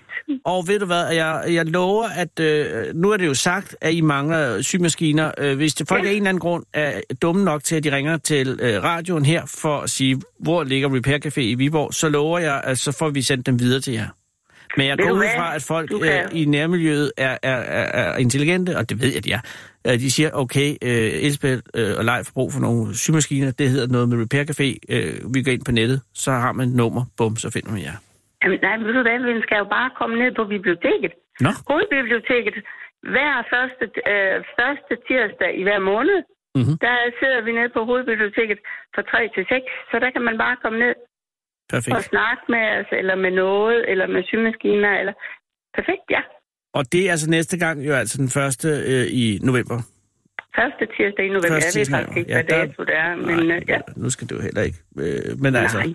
Og ved du hvad, jeg, jeg lover, at øh, nu er det jo sagt, at I mangler symaskiner. Øh, hvis det folk Ja. af en eller anden grund er dumme nok til, at de ringer til øh, radioen her for at sige, hvor ligger Repair Café i Viborg, så lover jeg, at så får vi sendt dem videre til jer. Men jeg går ud fra, at folk øh, i nærmiljøet er, er, er, er intelligente, og det ved jeg, de er. Øh, De siger, okay, øh, Elsbeth øh, og Leif brug for nogle symaskiner, det hedder noget med Repair Café, øh, vi går ind på nettet, så har man et nummer, bum, så finder man jer. Jamen, nej, ved du hvad, vi skal jo bare komme ned på biblioteket. Nå, Hovedbiblioteket. Hver første, øh, første tirsdag i hver måned, Mhm. der sidder vi nede på hovedbiblioteket fra 3 til 6, så der kan man bare komme ned og perfekt. snakke med os, eller med noget, eller med symaskiner, eller... Perfekt, ja. Og det er altså næste gang, jo altså den første øh, i november. Første tirsdag i november. Første Jeg ved tirsdag faktisk ikke, november. hvad Ja, der- dato det er, men Nej, øh, ja. nu skal jo heller ikke. Øh, men altså, Nej.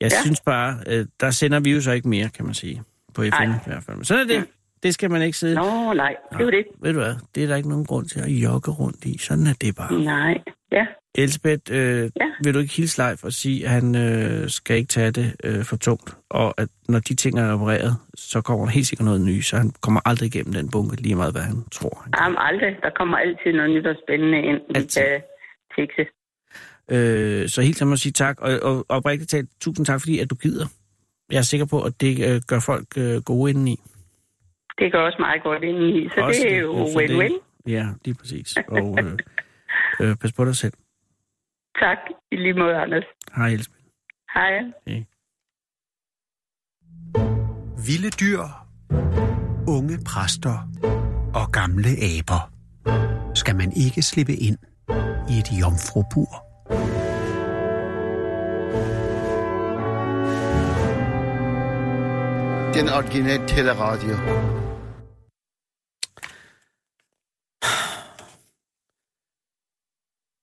jeg Ja. synes bare, øh, der sender vi jo så ikke mere, kan man sige, på FN Nej. i hvert fald. Men sådan er det. Det skal man ikke sidde. Nå, nej, det er jo det. Ved du hvad, det er der ikke nogen grund til at jogge rundt i. Sådan er det bare. Nej, ja. Elsbeth, øh, Ja. vil du ikke hilse Leif og sige, at han øh, skal ikke tage det øh, for tungt, og at når de ting er opereret, så kommer der helt sikkert noget nyt, så han kommer aldrig igennem den bunke, lige meget hvad han tror. Han. Jamen, aldrig. Der kommer altid noget nyt og spændende ind, vi Altid. kan fikse. Øh, så helt sammen at sige tak, og, og oprigtigt talt, tusind tak, fordi at du gider. Jeg er sikker på, at det øh, gør folk øh, gode indeni. Det går også meget godt ind i, så Også det er jo win-win. Ja, lige præcis. Og øh, øh, pas på dig selv. Tak i lige måde, Anders. Hej, Elsbeth. Hej. Vilde dyr, unge præster og gamle aber. Skal man ikke slippe ind i et jomfrubur? Den originale teleradio.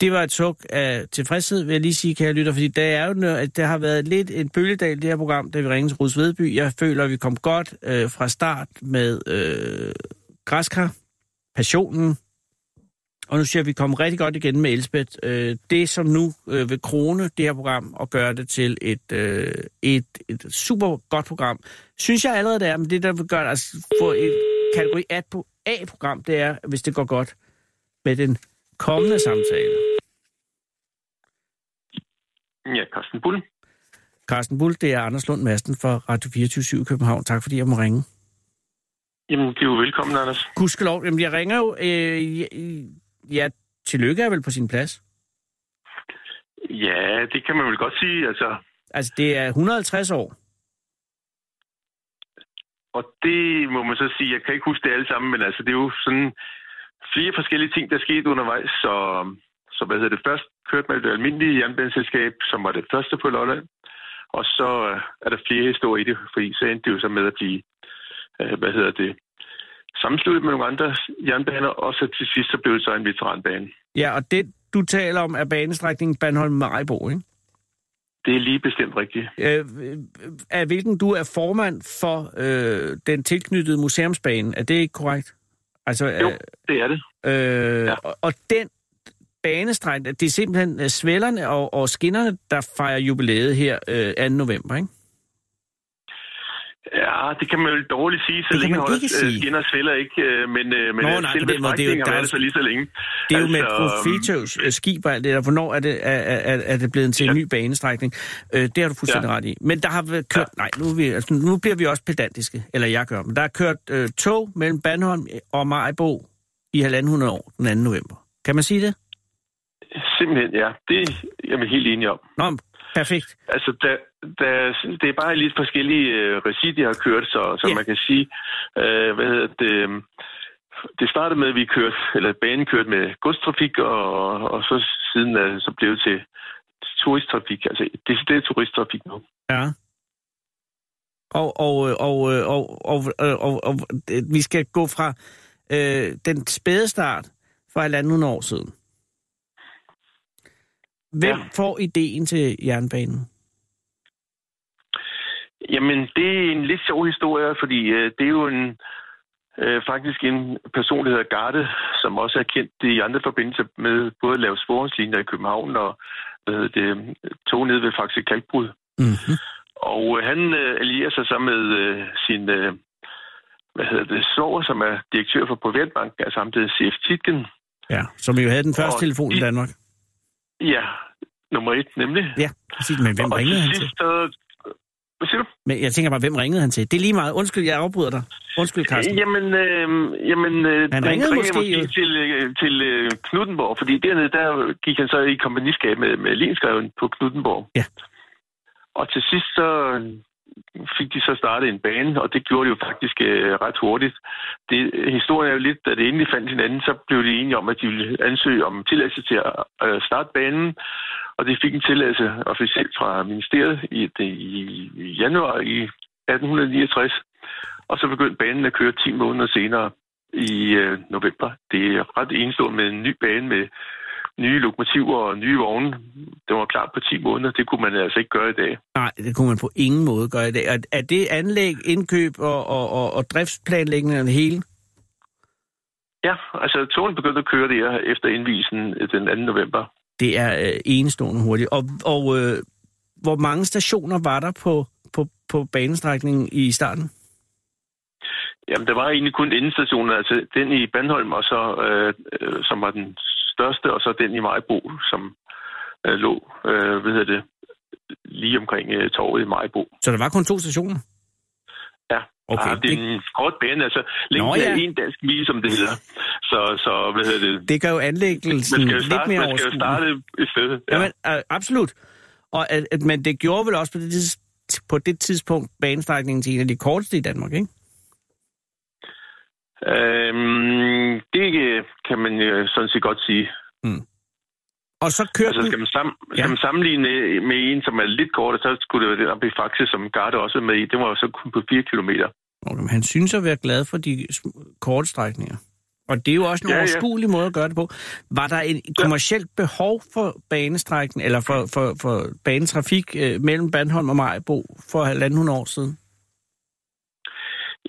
Det var et suk af tilfredshed, vil jeg lige sige, kære lytter, fordi der er jo noget, at der har været lidt en bølgedal i det her program, da vi ringede til Ruds Vedby. Jeg føler, at vi kom godt øh, fra start med øh, græskar, passionen, og nu ser vi kom rigtig godt igen med Elsbeth. Øh, det, som nu øh, vil krone det her program og gøre det til et, øh, et, et super godt program, synes jeg allerede, det er, men det, der vil gøre det, altså få et kategori A-program, det er, hvis det går godt med den kommende samtale. Ja, Carsten Bull. Carsten Bull, det er Anders Lund Madsen fra Radio 24 i København. Tak fordi jeg må ringe. Jamen, det er jo velkommen, Anders. Gudskelov, jamen jeg ringer jo... Øh, ja, tillykke er vel på sin plads. Ja, det kan man vel godt sige. Altså, Altså, det er 150 år. og det må man så sige, jeg kan ikke huske det alle sammen, men altså, det er jo sådan flere forskellige ting, der skete undervejs. Så, så hvad hedder det, først kørte man det almindelige jernbaneselskab, som var det første på Lolland. Og så øh, er der flere historier i det, fordi så endte det jo så med at blive, øh, hvad hedder det, sammensluttet med nogle andre jernbaner, og så til sidst så blev det så en veteranbane. Ja, og det, du taler om, er banestrækningen Bandholm-Maribo, ikke? Det er lige bestemt rigtigt. Øh, øh, af hvilken du er formand for øh, den tilknyttede museumsbane. Er det ikke korrekt? Altså, Jo, det er det. Øh, ja. og, og den banestrækning, det er simpelthen øh, svællerne og, og skinnerne, der fejrer jubilæet her øh, 2. november, ikke? Ja, det kan man jo dårligt sige, så Det længe holder ikke øh, skinner svælder ikke, øh, men, men Nå, nej, selve måde, det er jo- har der er så lige så længe. Det er jo med Altså, Profetos øh, skib og alt det der. Hvornår er det, er, er, er det blevet til en Ja. ny banestrækning? Øh, det har du fuldstændig Ja. ret i. Men der har været kørt... Nej, nu, er vi, altså, nu bliver vi også pedantiske. Eller jeg gør. Men der er kørt øh, tog mellem Bandholm og Majbo i halvanden hundrede år den 2. november. Kan man sige det? Simpelthen, ja. Det er jeg helt enig om. Nå, perfekt. Altså, der, der, det er bare lidt forskellige øh, regi, de har kørt, så, så Ja. man kan sige, øh, hvad hedder det, øh, det startede med, at vi kørte, eller banen kørte med godstrafik, og, og så siden er det så blevet til turisttrafik, altså decideret turisttrafik nu. Ja. Og, og, øh, og, øh, og, og, og, og, og øh, vi skal gå fra øh, den spæde start for halvanden år siden. Hvem Ja. får ideen til jernbanen? Jamen, det er en lidt sjov historie, fordi øh, det er jo en, øh, faktisk en person, der hedder Garde, som også er kendt i andre forbindelser med både at lave sporenslinjer i København og hvad det, tog ned ved Faxe Kalkbrud. Mm-hmm. Og øh, han øh, allierer sig så med øh, sin, øh, hvad hedder det, svoger, som er direktør for Privatbank, altså ham, der hedder C.F. Titgen. Ja, som jo havde den første Og telefon i Danmark. Ja, nummer et nemlig. Ja, præcis. Men hvem og ringede til han til? sidst, så, Hvad siger du? Men jeg tænker bare, hvem ringede han til? Det er lige meget. Undskyld, jeg afbryder dig. Undskyld, Carsten. Jamen, øh, jamen øh, Han ringede måske, måske til, øh, til øh, Knuttenborg, fordi dernede, der gik han så i kompagniskab med, med Lenskreven på Knuttenborg. Ja. Og til sidst så fik de så startet en bane, og det gjorde de jo faktisk øh, ret hurtigt. Det, historien er jo lidt, da det endelig fandt hinanden, så blev de enige om, at de ville ansøge om tilladelse til at øh, starte banen, og de fik en tilladelse officielt fra ministeriet i, det, i, i januar i 1869, og så begyndte banen at køre 10 måneder senere i øh, november. Det er ret enestående med en ny bane med nye lokomotiver og nye vogne. Det var klart på 10 måneder. Det kunne man altså ikke gøre i dag. Nej, det kunne man på ingen måde gøre i dag. Er, er det anlæg, indkøb og, og, og, og driftsplanlægning af det hele? Ja, altså togen begyndte at køre der efter indvisen den 2. november. Det er øh, enestående hurtigt. Og, og øh, hvor mange stationer var der på, på, på banestrækningen i starten? Jamen, der var egentlig kun endestationen, altså den i Bandholm, og så, øh, øh, som var den største, og så den i Majbo, som øh, lå, øh, hvad hedder det, lige omkring øh, torvet i Majbo. Så der var kun to stationer? Ja, Okay, ah, det er en kort bane, altså længden ja. er en dansk mil, som det hedder. Så, så hvad hedder det? Det gør jo anlæggelsen Man skal jo lidt starte, mere man skal jo starte et sted. Ja. Jamen, øh, absolut. Og, at, at, men det gjorde vel også på det, på det tidspunkt banestrækningen til en af de korteste i Danmark, ikke? Øhm, det kan man øh, sådan set godt sige. Og så kørte Altså, skal man, sam- Ja. skal man sammenligne med en, som er lidt kortere, så skulle det være den oppe i Faxe, som Garde også er med i. Det var jo så kun på 4 kilometer. Okay, men han synes at være glad for de korte strækninger. Og det er jo også en Ja, ja, ja. overskuelig måde at gøre det på. Var der en kommersielt behov for banestrækningen, eller for, for, for banetrafik øh, mellem Bandholm og Majbo for halvanden år siden?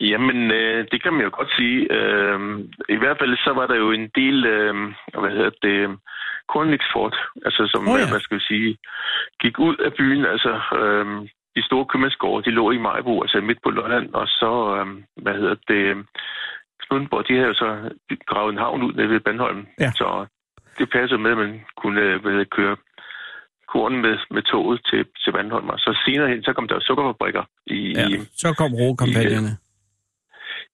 Jamen, øh, det kan man jo godt sige. Øh, I hvert fald så var der jo en del, øh, hvad hedder det, kornvækstfort, altså som, oh, ja. hvad skal vi sige, gik ud af byen. Altså, øh, de store købmandsgårde, de lå i Majbo, altså midt på Lolland, og så, øh, hvad hedder det, Knuddenborg, de havde jo så gravet en havn ud nede ved Bandholm. Ja. Så det passede med, at man kunne øh, hvad hedder, køre korn med, med toget til, til Bandholm. Og så senere hen, så kom der sukkerfabrikker i, Ja, så kom rokampagnerne.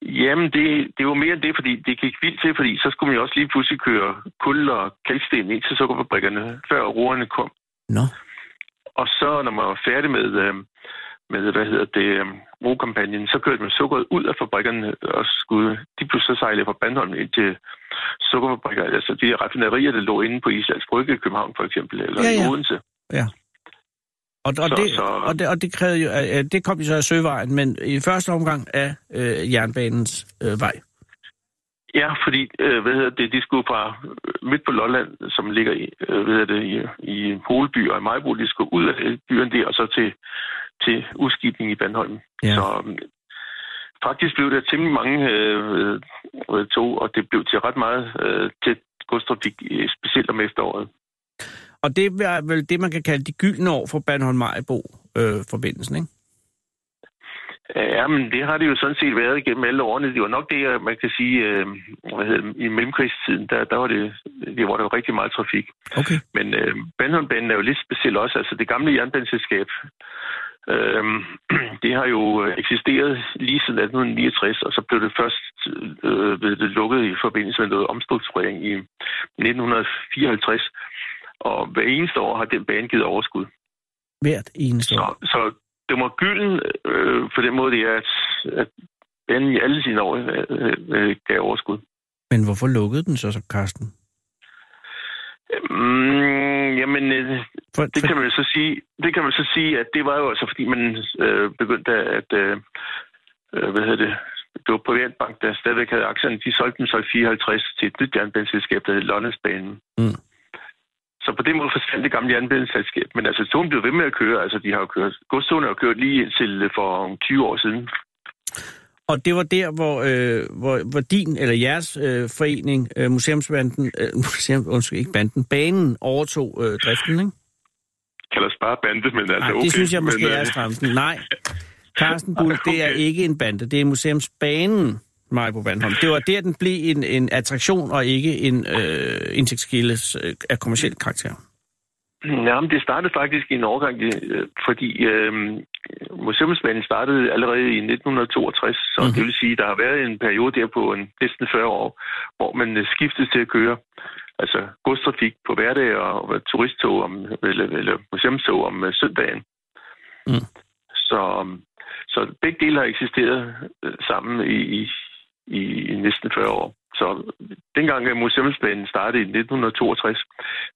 Jamen, det, det var mere end det, fordi det gik vildt til, fordi så skulle man jo også lige pludselig køre kul og kalksten ind til sukkerfabrikkerne, før roerne kom. Nå, Og så, når man var færdig med, øh, med hvad hedder det, øh, rokampagnen, så kørte man sukkeret ud af fabrikkerne, og skulle, de blev så sejlet fra Bandholm ind til sukkerfabrikker, altså de raffinerier, der lå inde på Islands Brygge i København for eksempel, eller Ja, ja, ja. i Odense. Og, og, Så- det, så- og, det, og det krævede jo, det kom jo så af søvejen, men i første omgang af øh, jernbanens øh, vej. Ja, fordi, øh, hvad hedder det, de skulle fra øh, midt på Lolland, som ligger i, øh, hvad hedder det, i, i Holeby og i Majbo, de skulle ud af byen der, og så til, til udskibning i Bandholm. Ja. Så øh, faktisk blev der temmelig mange øh, øh, tog, og det blev til ret meget øh, tæt godstrafik, øh, specielt om efteråret. Og det er vel det, man kan kalde de gyldne år for Bandholm Majbo øh, forbindelsen, ikke? Ja, men det har det jo sådan set været igennem alle årene. Det var nok det, man kan sige, øh, hvad hedder i mellemkrigstiden, der, der var det, det var der jo rigtig meget trafik. Okay. Men øh, Bandholmbanen er jo lidt speciel også. Altså det gamle jernbaneselskab, øh, det har jo eksisteret lige siden 1869, og så blev det først øh, ved det lukket i forbindelse med noget omstrukturering i 1954. Og hver eneste år har den bane givet overskud. Hvert eneste år. Så, så det var gylden øh, på den måde, det er, at, at banen i alle sine år øh, øh, gav overskud. Men hvorfor lukkede den så, så Karsten? Mm, jamen, øh, For, det kan man så sige, det kan man så sige, at det var jo altså, fordi man øh, begyndte at, øh, øh, hvad hedder det, det var Privatbank, der stadigvæk havde aktierne, de solgte dem så i 54 til et nyt jernbaneselskab, der hed Londonsbanen. Mm. Så på den måde forsvandt det gamle jernbaneselskab. Men altså, togen blev ved med at køre. Altså, de har jo kørt, godstogene har kørt lige indtil øh, for 20 år siden. Og det var der, hvor, øh, hvor, hvor din eller jeres øh, forening, øh, Museumsbanden, øh, museum, undskyld, ikke banden, banen overtog øh, driften, ikke? Kalder bare bande, men altså Nej, okay. det synes jeg måske men, er stramsen. Nej, Carsten Bull, det er Okay. ikke en bande, det er museumsbanen, Maja på Bandholm. Det var der, den blev en, en attraktion og ikke en øh, indtægtskilde øh, af kommersiel karakter. Jamen, det startede faktisk i en overgang, øh, fordi øh, museumsbanen startede allerede i 1962, så mm-hmm. det vil sige, der har været en periode der på en, næsten 40 år, hvor man øh, skiftede til at køre altså godstrafik på hverdag og turisttog om, eller, eller museumstog om uh, søndagen. Mm. Så, så begge dele har eksisteret sammen i, i, i, i næsten 40 år. Så dengang øh, museumsbanen startede i 1962,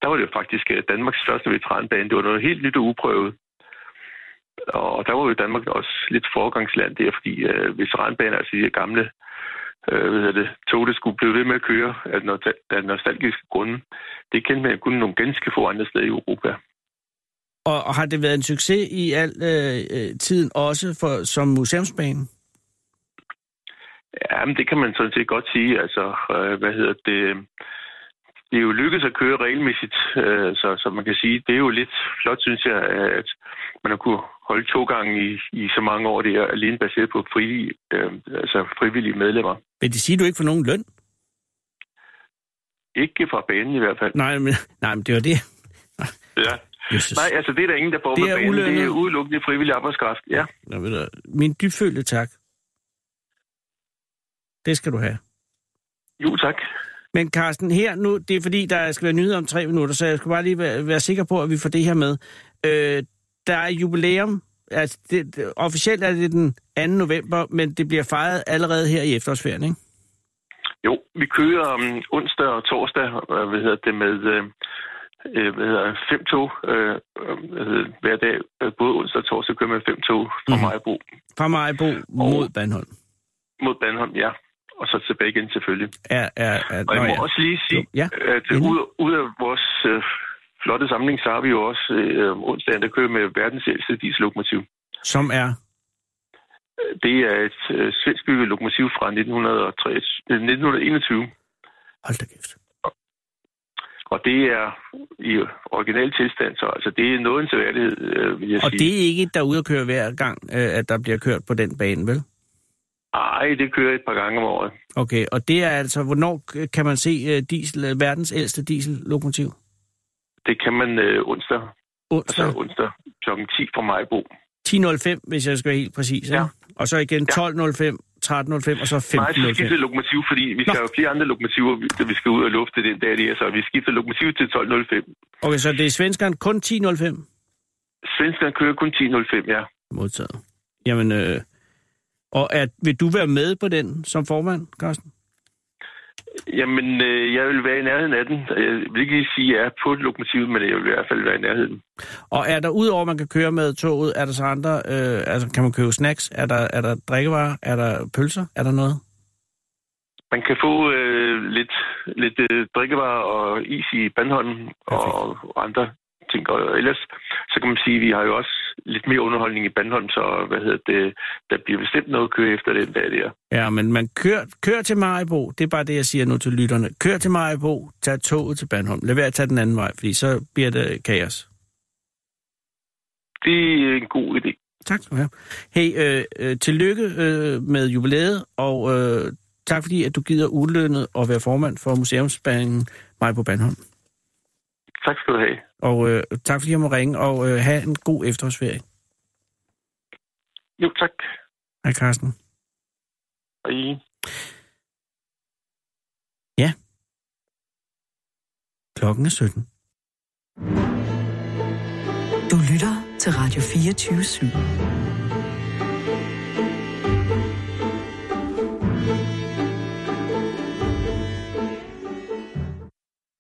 der var det jo faktisk øh, Danmarks første veteranbane. Det var noget helt nyt og uprøvet. Og der var jo Danmark også lidt foregangsland der, fordi øh, veteranbaner, altså de gamle øh, hvad det, tog, der skulle blive ved med at køre af nostalgiske grunde, det kendte man kun nogle ganske få andre steder i Europa. Og, og har det været en succes i al øh, øh tiden også for, som museumsbane? Ja, men det kan man sådan set godt sige. Altså, øh, hvad hedder det? Det er jo lykkedes at køre regelmæssigt, øh, så, så man kan sige, det er jo lidt flot, synes jeg, at man har kunne holde to gange i, i så mange år. Det er alene baseret på frivillige, øh, altså frivillige medlemmer. Men det siger du ikke for nogen løn? Ikke fra banen i hvert fald. Nej, men, nej, men det var det. ja. Jesus. Nej, altså det er der ingen, der får det er banen. Ulønnet. Det er udelukkende frivillig arbejdskraft, ja. Nå, ved du, min dybfølte tak. Det skal du have. Jo, tak. Men Carsten, her nu, det er fordi, der skal være nyheder om tre minutter, så jeg skal bare lige være, være sikker på, at vi får det her med. Øh, der er jubilæum. Altså, det, det, officielt er det den 2. november, men det bliver fejret allerede her i efterårsferien, ikke? Jo, vi kører um, onsdag og torsdag, øh, hvad hedder det, med øh, øh hvad hedder, fem tog øh, hedder, hver dag. Både onsdag og torsdag kører med fem tog fra mm. Majbo. Fra Majbo mod Bandholm. Mod Bandholm, ja og så tilbage igen selvfølgelig. Ja, ja, ja. Og jeg må ja. også lige sige, ja. at ud, ud af vores øh, flotte samling, så har vi jo også øh, onsdagen, der kører med verdens ældste diesellokomotiv. Som er? Det er et øh, svensk bygget lokomotiv fra 1903, 1921. Hold da kæft. Og det er i original tilstand, så altså, det er noget en seværdighed, øh, vil jeg og sige. Og det er ikke der ud at køre hver gang, øh, at der bliver kørt på den bane, vel? Nej, det kører et par gange om året. Okay, og det er altså, hvornår kan man se uh, diesel, uh, verdens ældste diesellokomotiv? Det kan man uh, onsdag. Onsdag? Altså onsdag kl. 10 fra Majbo. 10.05, hvis jeg skal være helt præcis, ja. ja. Og så igen 12.05, 13.05 og så 15.05. Nej, så skifter lokomotiv, fordi vi skal Nå. have flere andre lokomotiver, der vi skal ud og lufte den dag, det er, så vi skifter lokomotiv til 12.05. Okay, så det er svenskeren kun 10.05? Svenskeren kører kun 10.05, ja. Modtaget. Jamen, øh, og er, vil du være med på den som formand, Carsten? Jamen, øh, jeg vil være i nærheden af den. Jeg vil ikke lige sige, at jeg er på lokomotivet, men jeg vil i hvert fald være i nærheden. Og er der udover, at man kan køre med toget, er der så andre, øh, altså kan man købe snacks? Er der, er der drikkevarer? Er der pølser? Er der noget? Man kan få øh, lidt, lidt øh, drikkevarer og is i Bandholm og andre ting. Og ellers, så kan man sige, at vi har jo også lidt mere underholdning i Bandholm, så hvad hedder det, der bliver bestemt noget at køre efter den dag der. Ja, men man kører, kører til Majbo, det er bare det, jeg siger nu til lytterne. Kør til Majbo, tag toget til Bandholm. Lad være at tage den anden vej, fordi så bliver det kaos. Det er en god idé. Tak skal du have. Hey, øh, øh, tillykke øh, med jubilæet, og øh, tak fordi, at du gider ulønnet at være formand for museumsbanen Majbo Bandholm. Tak skal du have. Og øh, tak fordi jeg må ringe, og øh, have en god efterårsferie. Jo, tak. Hej Carsten. Hej. Ja. Klokken er 17. Du lytter til Radio 24 /7.